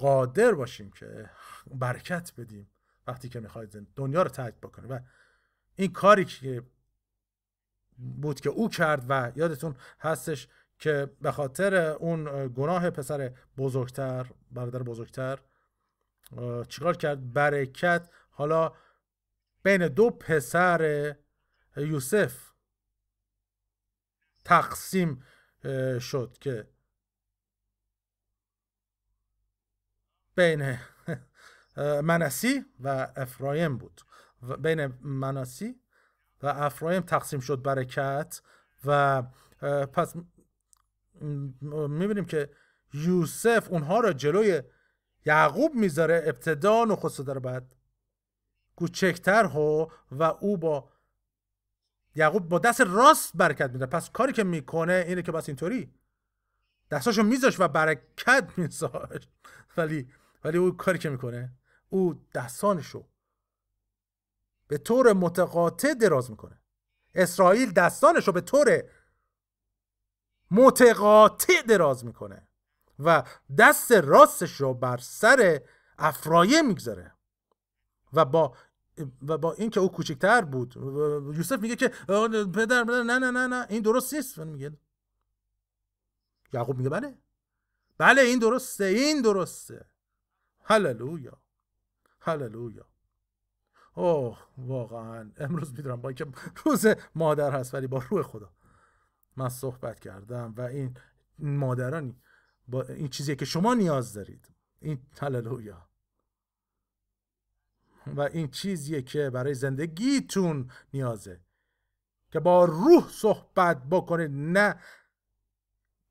قادر باشیم که برکت بدیم وقتی که می‌خواید دنیا رو ترک بکنیم و این کاری که بود که او کرد و یادتون هستش که به خاطر اون گناه پسر بزرگتر برادر بزرگتر چیکار کرد؟ برکت. حالا بین دو پسر یوسف تقسیم شد که بین منسی و افرایم بود. بین مناسی و افرایم تقسیم شد برکت و پس می‌بینیم که یوسف اونها را جلوی یعقوب می‌ذاره ابتدا نخست داره بعد کوچکتر ها و او با یعقوب با دست راست برکت میده. پس کاری که می‌کنه اینه که بس اینطوری دستاشو میذاش و برکت میذاش. ولی ولی او کاری که می‌کنه او دستانشو به طور متقاطع دراز می‌کنه. اسرائیل دستانشو به طور متقاطع دراز می‌کنه و دست راستش رو بر سر افرایه می‌گذاره و با و با اینکه او کوچکتر بود یوسف میگه که پدر نه نه نه نه این درست نیست. میگه یعقوب میگه بله. بله این درسته این درسته. هللویا. هللویا. اوه واقعا. امروز می‌دونم با اینکه روز مادر هست ولی با روح خدا. من صحبت کردم و این مادرانی با این چیزی که شما نیاز دارید. این هللویا. و این چیزیه که برای زندگیتون نیازه. که با روح صحبت بکنید نه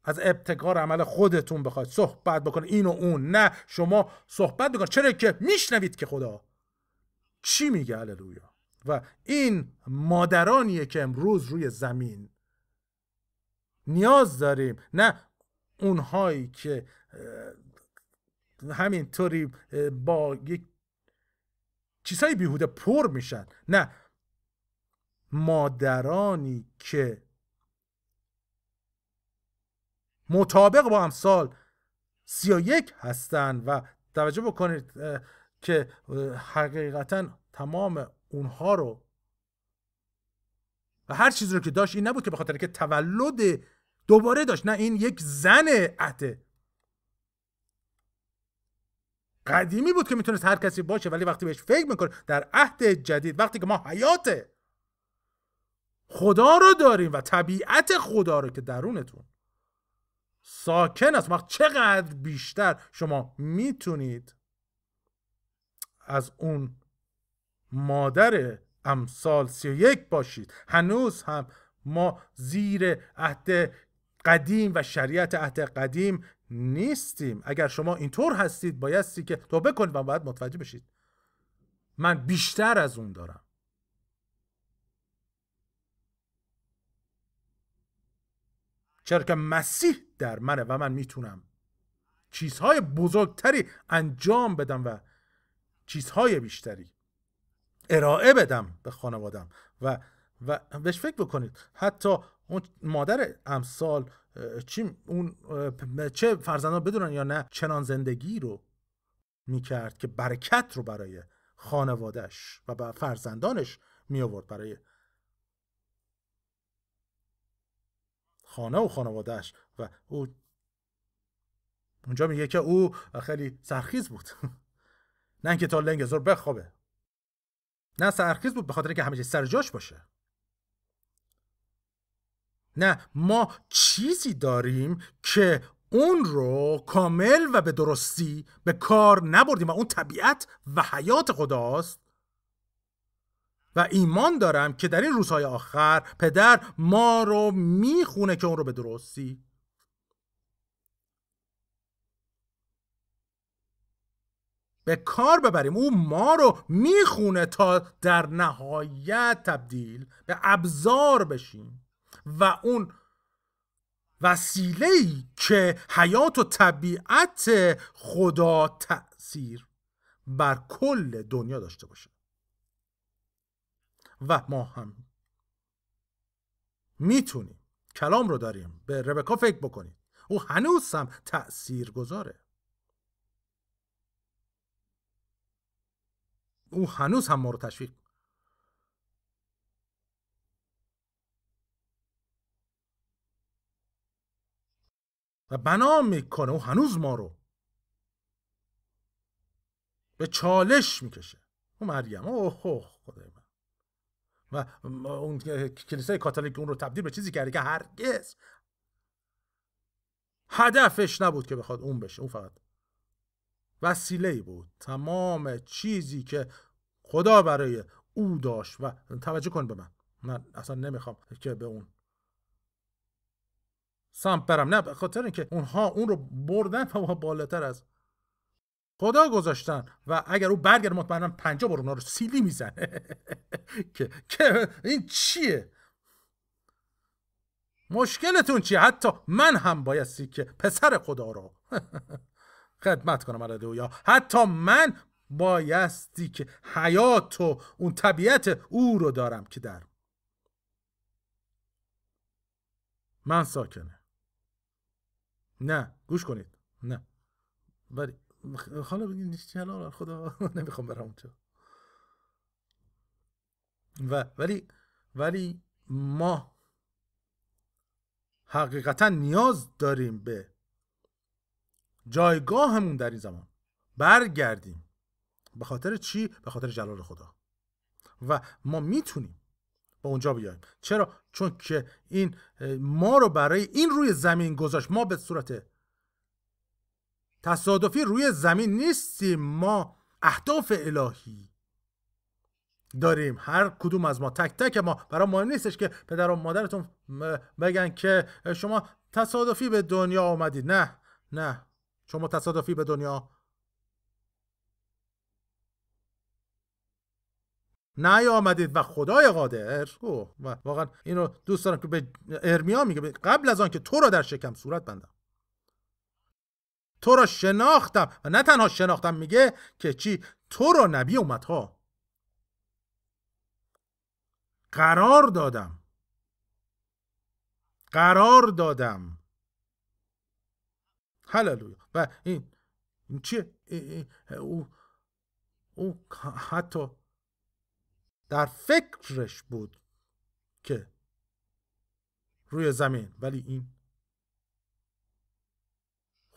از ابتکار عمل خودتون بخواید. صحبت بکنید این و اون. نه شما صحبت بکنید چرا که میشنوید که خدا. چی میگه؟ هللویا. و این مادرانیه که امروز روی زمین نیاز داریم. نه اونهایی که همینطوری با یک چیزهای بیهوده پر میشن. نه مادرانی که مطابق با امثال سی و یک هستن و توجه بکنید که حقیقتا تمام اونها رو و هر چیزی رو که داشت این نبود که به خاطر که تولد دوباره داشت نه این یک زن عهد قدیمی بود که می‌تونست هر کسی باشه ولی وقتی بهش فکر می‌کنه در عهد جدید وقتی که ما حیات خدا رو داریم و طبیعت خدا رو که درونتون. ساکن است. وقت چقدر بیشتر شما می‌تونید از اون مادر امثال سی یک باشید. هنوز هم ما زیر عهد قدیم و شریعت عهد قدیم نیستیم. اگر شما اینطور هستید بایستی که توبه کنید و باید متوجه بشید. من بیشتر از اون دارم. چرا که مسیح در منه و من می‌تونم. چیزهای بزرگتری انجام بدم و چیزهای بیشتری ارائه بدم به خانوادم. و و بهش فکر بکنید. حتی اون مادر امثال چی اون چه فرزندان بدونن یا نه چنان زندگی رو می‌کرد که برکت رو برای خانوادش و به فرزندانش می آورد برای خانه و خانوادهش و او اونجا میگه که او خیلی سرخیز بود. نه اینکه تا لنگ زور بخوابه. نه سرخیز بود به خاطر اینکه همه چیز سر جاش باشه. نه ما چیزی داریم که اون رو کامل و به درستی به کار نبردیم و اون طبیعت و حیات خداست. و ایمان دارم که در این روزهای آخر پدر ما رو می‌خونه که اون رو به درستی. به کار ببریم. او ما رو می‌خونه تا در نهایت تبدیل به ابزار بشیم. و اون وسیله که حیات و طبیعت خدا تأثیر بر کل دنیا داشته باشه. و ما هم. می‌تونیم. کلام رو داریم. به ربکا فکر بکنید. او هنوز هم تأثیر گذاره او هنوز هم ما رو تشویق و بنا می‌کنه او هنوز ما رو. به چالش می‌کشه. او مریم. اوه و اون کلیسای کاتولیک اون رو تبدیل به چیزی کرده که هرگز هدفش نبود که بخواد اون بشه اون فقط وسیله بود. تمام چیزی که خدا برای او داشت و توجه کن به من. من اصلا نمی‌خوام که به اون سمت برم. نه به خاطر اینکه اونها اون رو بردن و بالاتر از خدا گذاشتن و اگر او برگرد مطمئنا پنجا بار اونا رو سیلی می‌زنه. که این چیه؟ مشکلتون چیه؟ حتی من هم بایستی که پسر خدا رو خدمت کنم یا حتی من بایستی که حیات و اون طبیعت او رو دارم که در. من ساکنه. نه گوش کنید. نه. ولی حالا؟ بگید خدا نمی‌خوام برم اونجا. و ولی ولی ما حقیقتا نیاز داریم به جایگاهمون در این زمان برگردیم به خاطر چی؟ به خاطر جلال خدا. و ما می‌تونیم به اونجا بیایم. چرا؟ چون که این ما رو برای این روی زمین گذاشت. ما به صورت تصادفی روی زمین نیستیم ما اهداف الهی. داریم. هر کدوم از ما. تک تک ما. برای مهم نیستش که پدر و مادرتون بگن که شما تصادفی به دنیا آمدید. نه نه. شما تصادفی به دنیا. نیامدید و خدای قادر. و واقعا اینو دوست دارم که به ارمیا میگه قبل از آن که تو را در شکم صورت بندم. تو را شناختم. و نه تنها شناختم میگه که چی؟ تو را نبی اومدها. قرار دادم. قرار دادم. هللویا. و این, این چیه؟ او او حتی در فکرش بود که روی زمین. ولی این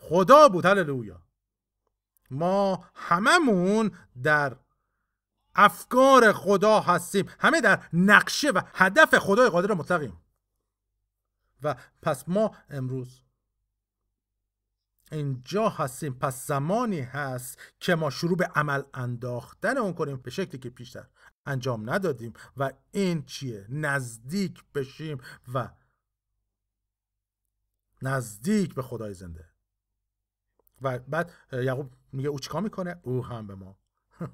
خدا بود هللویا. ما هممون در افکار خدا هستیم. همه در نقشه و هدف خدای قادر مطلقیم و پس ما امروز اینجا هستیم. پس زمانی هست که ما شروع به عمل انداختن اون کنیم. به شکلی که پیشتر انجام ندادیم. و این چیه؟ نزدیک بشیم و نزدیک به خدای زنده. و بعد یعقوب میگه او چیکار می‌کنه؟ او هم به ما.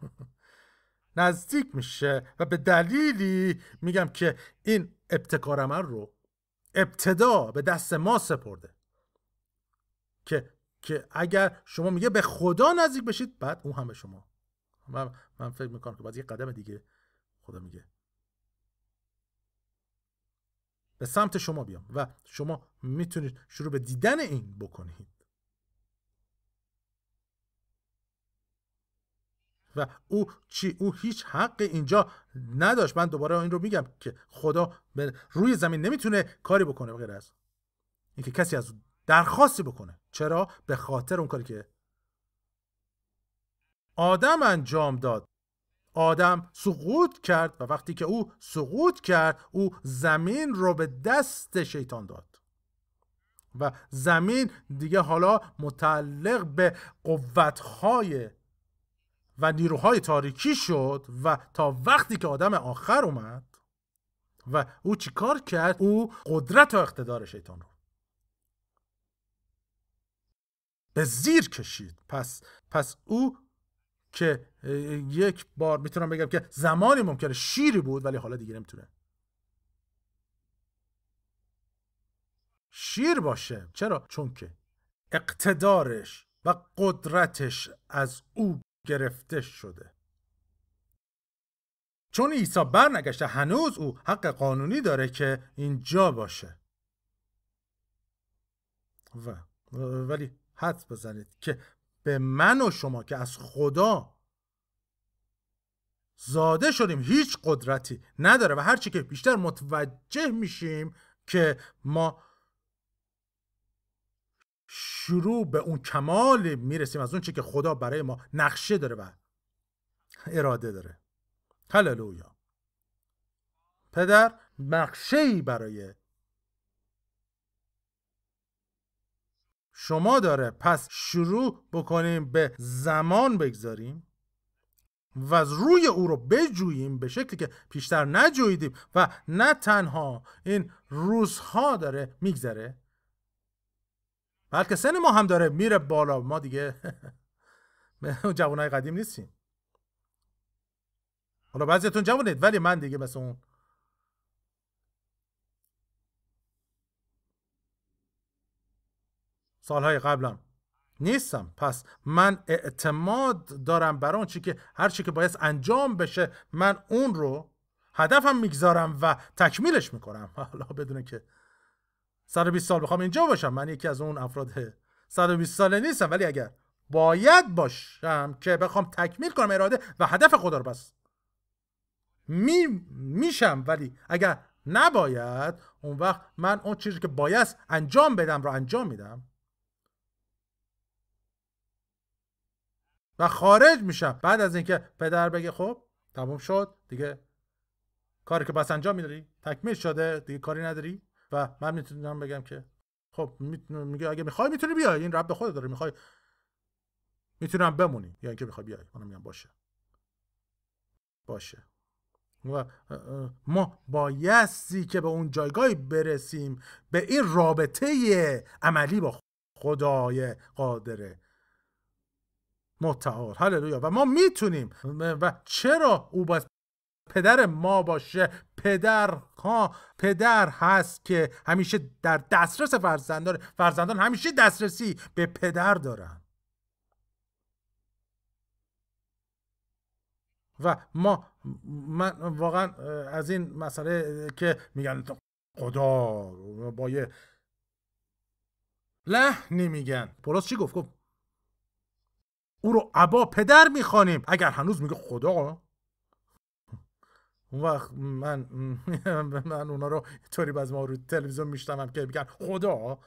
نزدیک میشه و به دلیلی میگم که این ابتکار عمل رو ابتدا به دست ما سپرده. که که اگر شما میگه به خدا نزدیک بشید بعد اون هم به شما. من, من فکر می‌کنم که باید یه قدم دیگه خدا میگه. به سمت شما بیام و شما می‌تونید شروع به دیدن این بکنید. و او چی او هیچ حق اینجا نداشت. من دوباره این رو میگم که خدا به روی زمین نمی‌تونه کاری بکنه غیر از اینکه کسی از درخواستی بکنه. چرا؟ به خاطر اون کاری که آدم انجام داد. آدم سقوط کرد و وقتی که او سقوط کرد او زمین رو به دست شیطان داد. و زمین دیگه حالا متعلق به قوتهای و نیروهای تاریکی شد و تا وقتی که آدم آخر اومد و او چیکار کرد؟ او قدرت و اقتدار شیطان رو به زیر کشید. پس پس او که یک بار می‌تونم بگم که زمانی ممکنه شیری بود ولی حالا دیگه نمی‌تونه. شیر باشه. چرا؟ چون که اقتدارش و قدرتش از او گرفته شده. چون عیسی برنگشته هنوز او حق قانونی داره که اینجا باشه. و ولی حد بزنید که به من و شما که از خدا زاده شدیم هیچ قدرتی نداره و هرچی که بیشتر متوجه میشیم که ما شروع به اون کمال می‌رسیم از اون چی که خدا برای ما نقشه داره و اراده داره. هللویا. پدر نقشه برای شما داره. پس شروع بکنیم به زمان بگذاریم و از روی او رو بجوییم به شکلی که پیشتر نجویدیم و نه تنها این روزها داره میگذره بلکه سن ما هم داره میره بالا. ما دیگه جوانای قدیم نیستیم. حالا بعضیتون جوانید ولی من دیگه مثل اون. سالهای قبلم. نیستم. پس من اعتماد دارم بر اون چی که هر چی که باید انجام بشه من اون رو هدفم می‌گذارم و تکمیلش می‌کنم. حالا بدونه که 120 سال بخوام اینجا باشم. من یکی از اون افراد 120 ساله نیستم ولی اگر باید باشم که بخوام تکمیل کنم اراده و هدف خدا رو بس می میشم. ولی اگر نباید اون وقت من اون چیزی که باید انجام بدم رو انجام میدم. و خارج میشم. بعد از اینکه پدر بگه خب تموم شد دیگه. کاری که بس انجام میداری تکمیل شده دیگه کاری نداری؟ و من می‌تونم بگم که خب میگه اگه می‌خوای می‌تونی بیای. این رب به خود داره. می‌خوای می‌تونم بمونی. یا اینکه می‌خوای بیای. منم میگم باشه. باشه. و ما بایستی که به اون جایگاهی برسیم به این رابطه عملی با خدای قادره متعال. هللویا. و ما می‌تونیم. و چرا او باید پدر ما باشه پدر ها پدر هست که همیشه در دسترس فرزندان فرزندان همیشه دسترسی به پدر دارن. و ما من واقعا از این مسئله که میگن خدا با یه لحنی میگن پولس چی گفت؟ گفت او رو عبا پدر می‌خوانیم. اگر هنوز میگه خدا اون وقت من من اونا رو طوری باز ما رو تلویزیون میشتم که میگن خدا.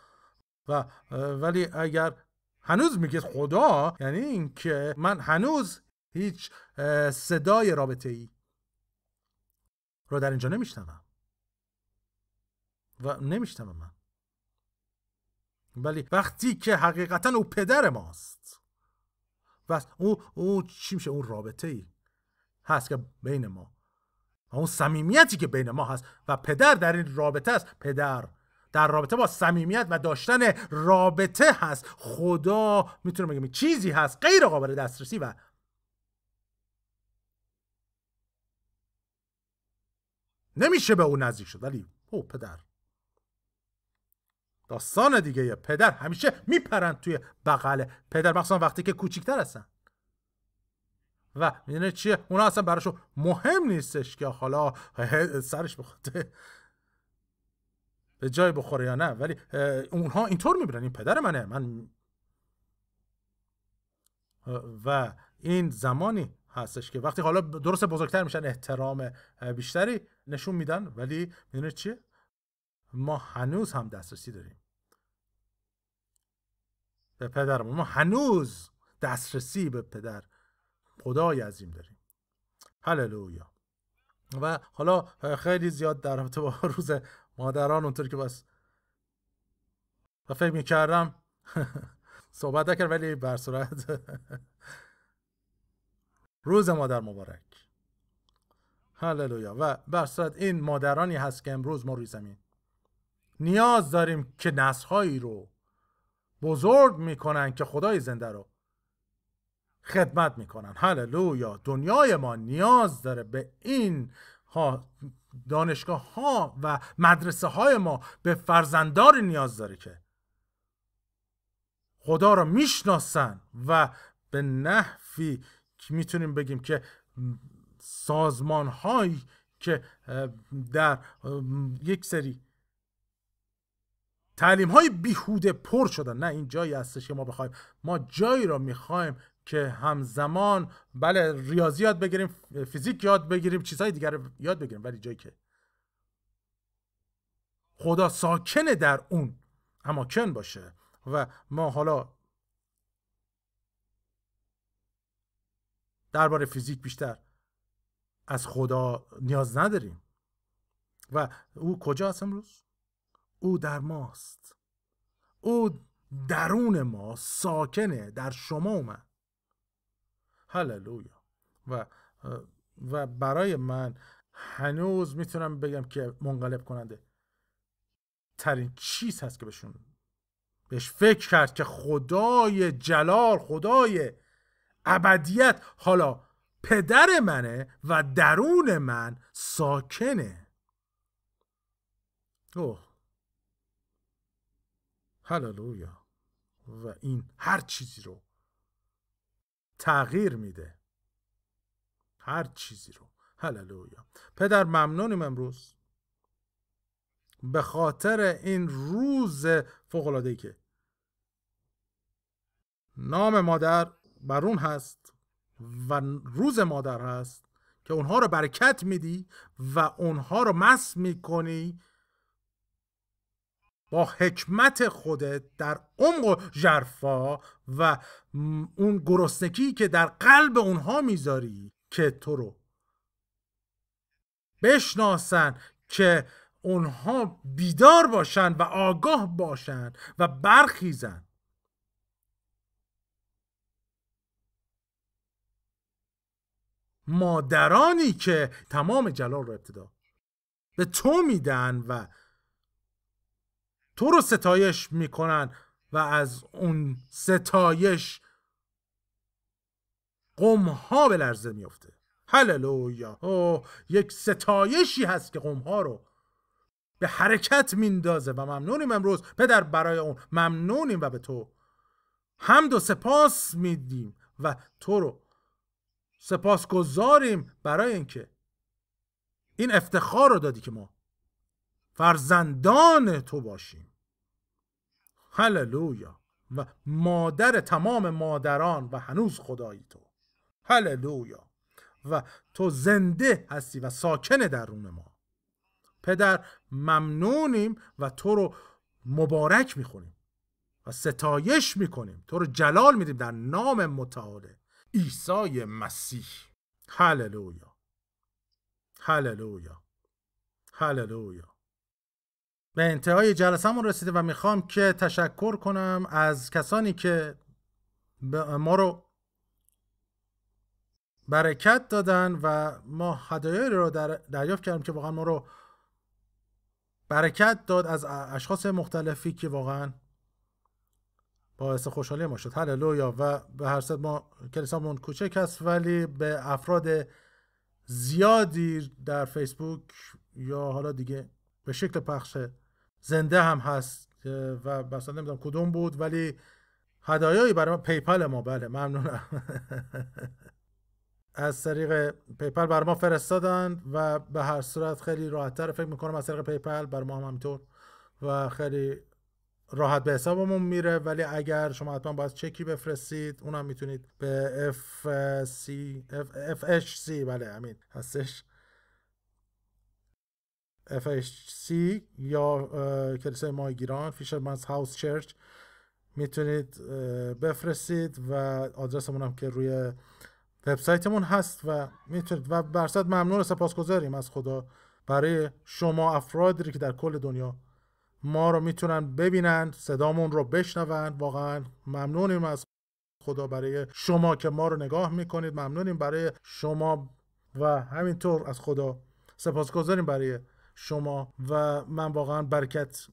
و ولی اگر هنوز میگه خدا یعنی اینکه من هنوز هیچ صدای رابطه ای رو در اینجا نمیشنوم. و نمیشنوم من. ولی وقتی که حقیقتا او پدر ماست. و او, او چی میشه؟ اون رابطه ای هست که بین ما. اون صمیمیتی که بین ما هست و پدر در این رابطه است پدر. در رابطه با صمیمیت و داشتن رابطه هست. خدا می‌تونه بگم چیزی هست غیر قابل دسترسی و نمیشه به اون نزدیک شد. ولی او پدر. داستان دیگه پدر همیشه میپرند توی بغل. پدر مخصوصا وقتی که کوچیکتر هستن. و می‌دونه چیه؟ اونا اصلا براشون مهم نیستش که حالا سرش بخواد به جای بخوره یا نه. ولی اونها اینطور می‌بینن. این پدر منه. من و این زمانی هستش که وقتی حالا درست بزرگتر میشن احترام بیشتری نشون میدن. ولی می‌دونه چیه؟ ما هنوز هم دسترسی داریم. به پدرمون. ما هنوز دسترسی به پدر خدای عظیم داریم. هللویا. و حالا خیلی زیاد در رابطه با روز مادران اونطور که بس و فکر می‌کردم صحبت نکرد ولی بر صورت روز مادر مبارک. هللویا. و بر صورت این مادرانی هست که امروز ما روی زمین. نیاز داریم که نسلهایی رو بزرگ می‌کنن که خدای زنده رو خدمت می‌کنن. هللویا. دنیای ما نیاز داره به این ها دانشگاه ها و مدرسه های ما به فرزندار نیاز داره که خدا را می‌شناسن و به نحوی می‌تونیم بگیم که سازمان هایی که در یک سری تعلیم های بیهوده پر شدن. نه این جایی هستش که ما بخوایم. ما جایی را می‌خوایم که همزمان بله ریاضی یاد بگیریم فیزیک یاد بگیریم چیزهای دیگر یاد بگیریم ولی جایی که خدا ساکن در اون اماکن باشه و ما حالا درباره فیزیک بیشتر از خدا نیاز نداریم. و او کجا هست امروز؟ او در ماست. او درون ما ساکنه در شما اومد. هللویا و و برای من هنوز می‌تونم بگم که منقلب کننده. ترین چیز هست که بهشون بهش فکر کرد که خدای جلال خدای ابدیت حالا پدر منه و درون من ساکنه. اوه. هللویا و این هر چیزی رو تغییر میده. هر چیزی رو. هللویا. پدر ممنونیم امروز. به خاطر این روز فوق که نام مادر برون هست و روز مادر هست که اونها رو برکت میدی و اونها رو مس می‌کنی با حکمت خودت در عمق جرفا و اون گرسنگی که در قلب اونها می‌ذاری که تو رو بشناسن که اونها بیدار باشن و آگاه باشن و برخیزن. مادرانی که تمام جلال رو ابتدا به تو میدن و تو رو ستایش می‌کنن و از اون ستایش قوم ها به لرزه میفته هللویا. او یک ستایشی هست که قوم ها رو به حرکت میندازه و ممنونیم امروز پدر برای اون. ممنونیم و به تو حمد و سپاس میدیم و تو رو سپاس گذاریم برای اینکه این افتخار رو دادی که ما فرزندان تو باشیم. هللویا. و مادر تمام مادران و هنوز خدایی تو. هللویا. و تو زنده هستی و ساکن درون ما. پدر ممنونیم و تو رو مبارک می‌خونیم و ستایش می‌کنیم. تو رو جلال میدیم در نام متعال عیسی مسیح. هللویا. هللویا. هللویا. به انتهای جلسهمون رسیده و می‌خوام که تشکر کنم از کسانی که ما رو برکت دادن و ما هدایایی رو در دریافت کردیم که واقعا ما رو برکت داد از اشخاص مختلفی که واقعا باعث خوشحالی ما شد. هللویا. و به هر صورت ما کلیسامون کوچک است ولی به افراد زیادی در فیسبوک یا حالا دیگه به شکل پخش زنده هم هست و مثلا نمی‌دونم کدوم بود ولی هدایایی برای ما PayPal ما بله ممنونم. از طریق PayPal بر ما فرستادن و به هر صورت خیلی راحتتر فکر می‌کنم از طریق PayPal بر ما هم همینطور و خیلی راحت به حسابمون میره. ولی اگر شما حتما باید چکی بفرستید اونم می‌تونید به FHC بله همین هستش. FHC یا کلیسای ماهیگیران فیشرمنز هاوس چرچ می‌تونید بفرستید و آدرسمون هم که روی وبسایتمون هست و می‌تونید. و برصد ممنون و سپاسگزاریم از خدا برای شما افرادی که در کل دنیا ما رو می‌تونن ببینن صدامون رو بشنون. واقعا ممنونیم از خدا برای شما که ما رو نگاه می‌کنید. ممنونیم برای شما و همینطور از خدا سپاسگزاریم برای شما و من واقعا برکت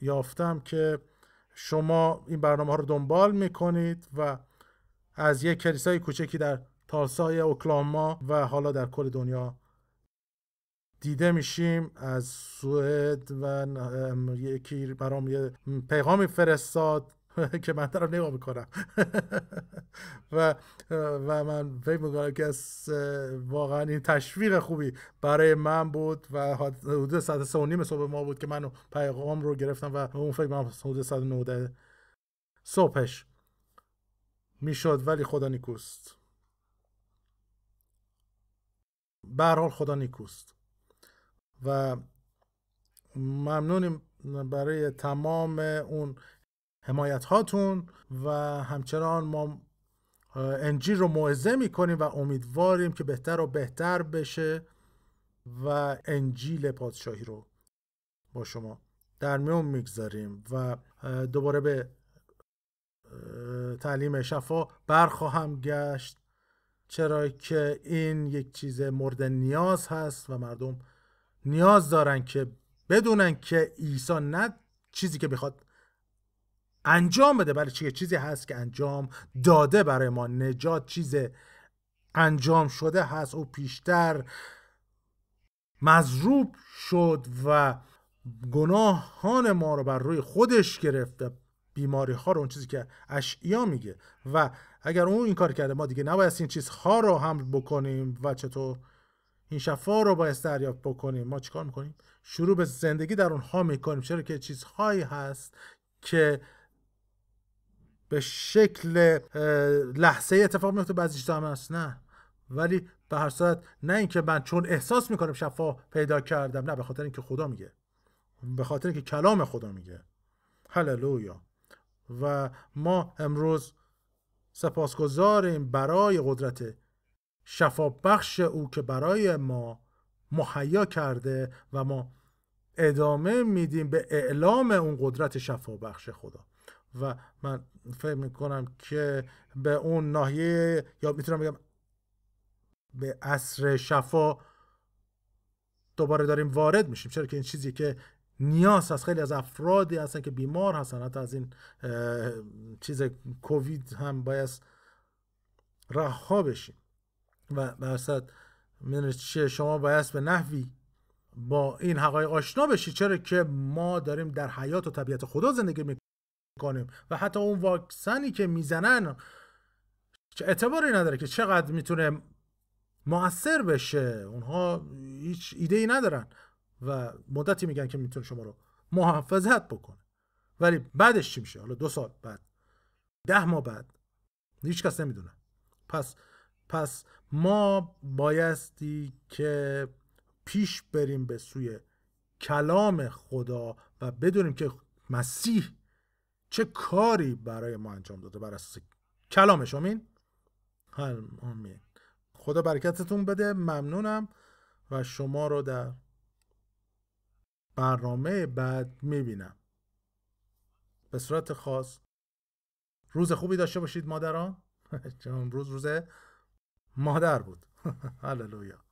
یافتم که شما این برنامه ها رو دنبال می‌کنید و از یک کلیسای کوچکی در تالسای اوکلاما و حالا در کل دنیا دیده میشیم. از سوئد و یکی برام یه پیغامی فرستاد که من دارم نگاه می‌کنم. و و من فکر می‌کنم که واقعا این تشویق خوبی برای من بود و حدود ساعت سه و نیم صبح ما بود که من پیغام رو گرفتم و اون فکر می‌کنم حدود ساعت نوده صبحش می‌شد ولی خدا نیکوست. به خدا نیکوست. و ممنونیم برای تمام اون حمایت هاتون و همچنان ما انجیل رو موعظه می‌کنیم و امیدواریم که بهتر و بهتر بشه و انجیل پادشاهی رو با شما در میون می‌گذاریم و دوباره به تعلیم شفا برخواهم گشت. چرا که این یک چیز مورد نیاز هست و مردم نیاز دارن که بدونن که عیسی نه چیزی که بخواد انجام بده. بله چیزی هست که انجام داده برای ما. نجات چیز انجام شده هست. او پیشتر مضروب شد و گناهان ما رو بر روی خودش گرفت. بیماری ها رو اون چیزی که اشعیا میگه. و اگر اون این کار کرده ما دیگه نباید این چیزها رو حمل بکنیم. و چطور؟ این شفا رو باید دریافت بکنیم. ما چیکار می‌کنیم؟ شروع به زندگی در اونها می‌کنیم. چرا که چیزهایی هست که به شکل لحظه اتفاق میفته بعضی چیزا هم هست نه. ولی به هر صورت نه اینکه من چون احساس می‌کنم شفا پیدا کردم نه به خاطر اینکه خدا میگه. به خاطر اینکه کلام خدا میگه. هللویا. و ما امروز سپاسگزاریم برای قدرت شفا بخش او که برای ما مهیا کرده و ما ادامه میدیم به اعلام اون قدرت شفا بخش خدا. و من فکر می‌کنم که به اون ناحیه یا می‌تونم بگم به عصر شفا دوباره داریم وارد میشیم. چرا که این چیزی که نیاز هست. خیلی از افرادی هستن که بیمار هستن. حتی از این چیز کووید هم باید رها بشیم. و برصد چه شما باید به نحوی با این حقایق آشنا بشید چرا که ما داریم در حیات و طبیعت خدا زندگی می‌کنیم. و حتی اون واکسنی که می‌زنن اعتباری نداره که چقدر می‌تونه موثر بشه. اونها هیچ ایده ای ندارن و مدتی میگن که می‌تونه شما رو محافظت بکنه. ولی بعدش چی میشه؟ حالا دو سال بعد ده ماه بعد هیچ کس نمی‌دونه. پس پس ما بایستی که پیش بریم به سوی کلام خدا و بدونیم که مسیح چه کاری برای ما انجام داده بر اساس کلامش؟ آمین؟ آمین. خدا برکتتون بده. ممنونم. و شما رو در برنامه بعد می‌بینم. به صورت خاص. روز خوبی داشته باشید مادران. چون روز روز مادر بود. هللویا.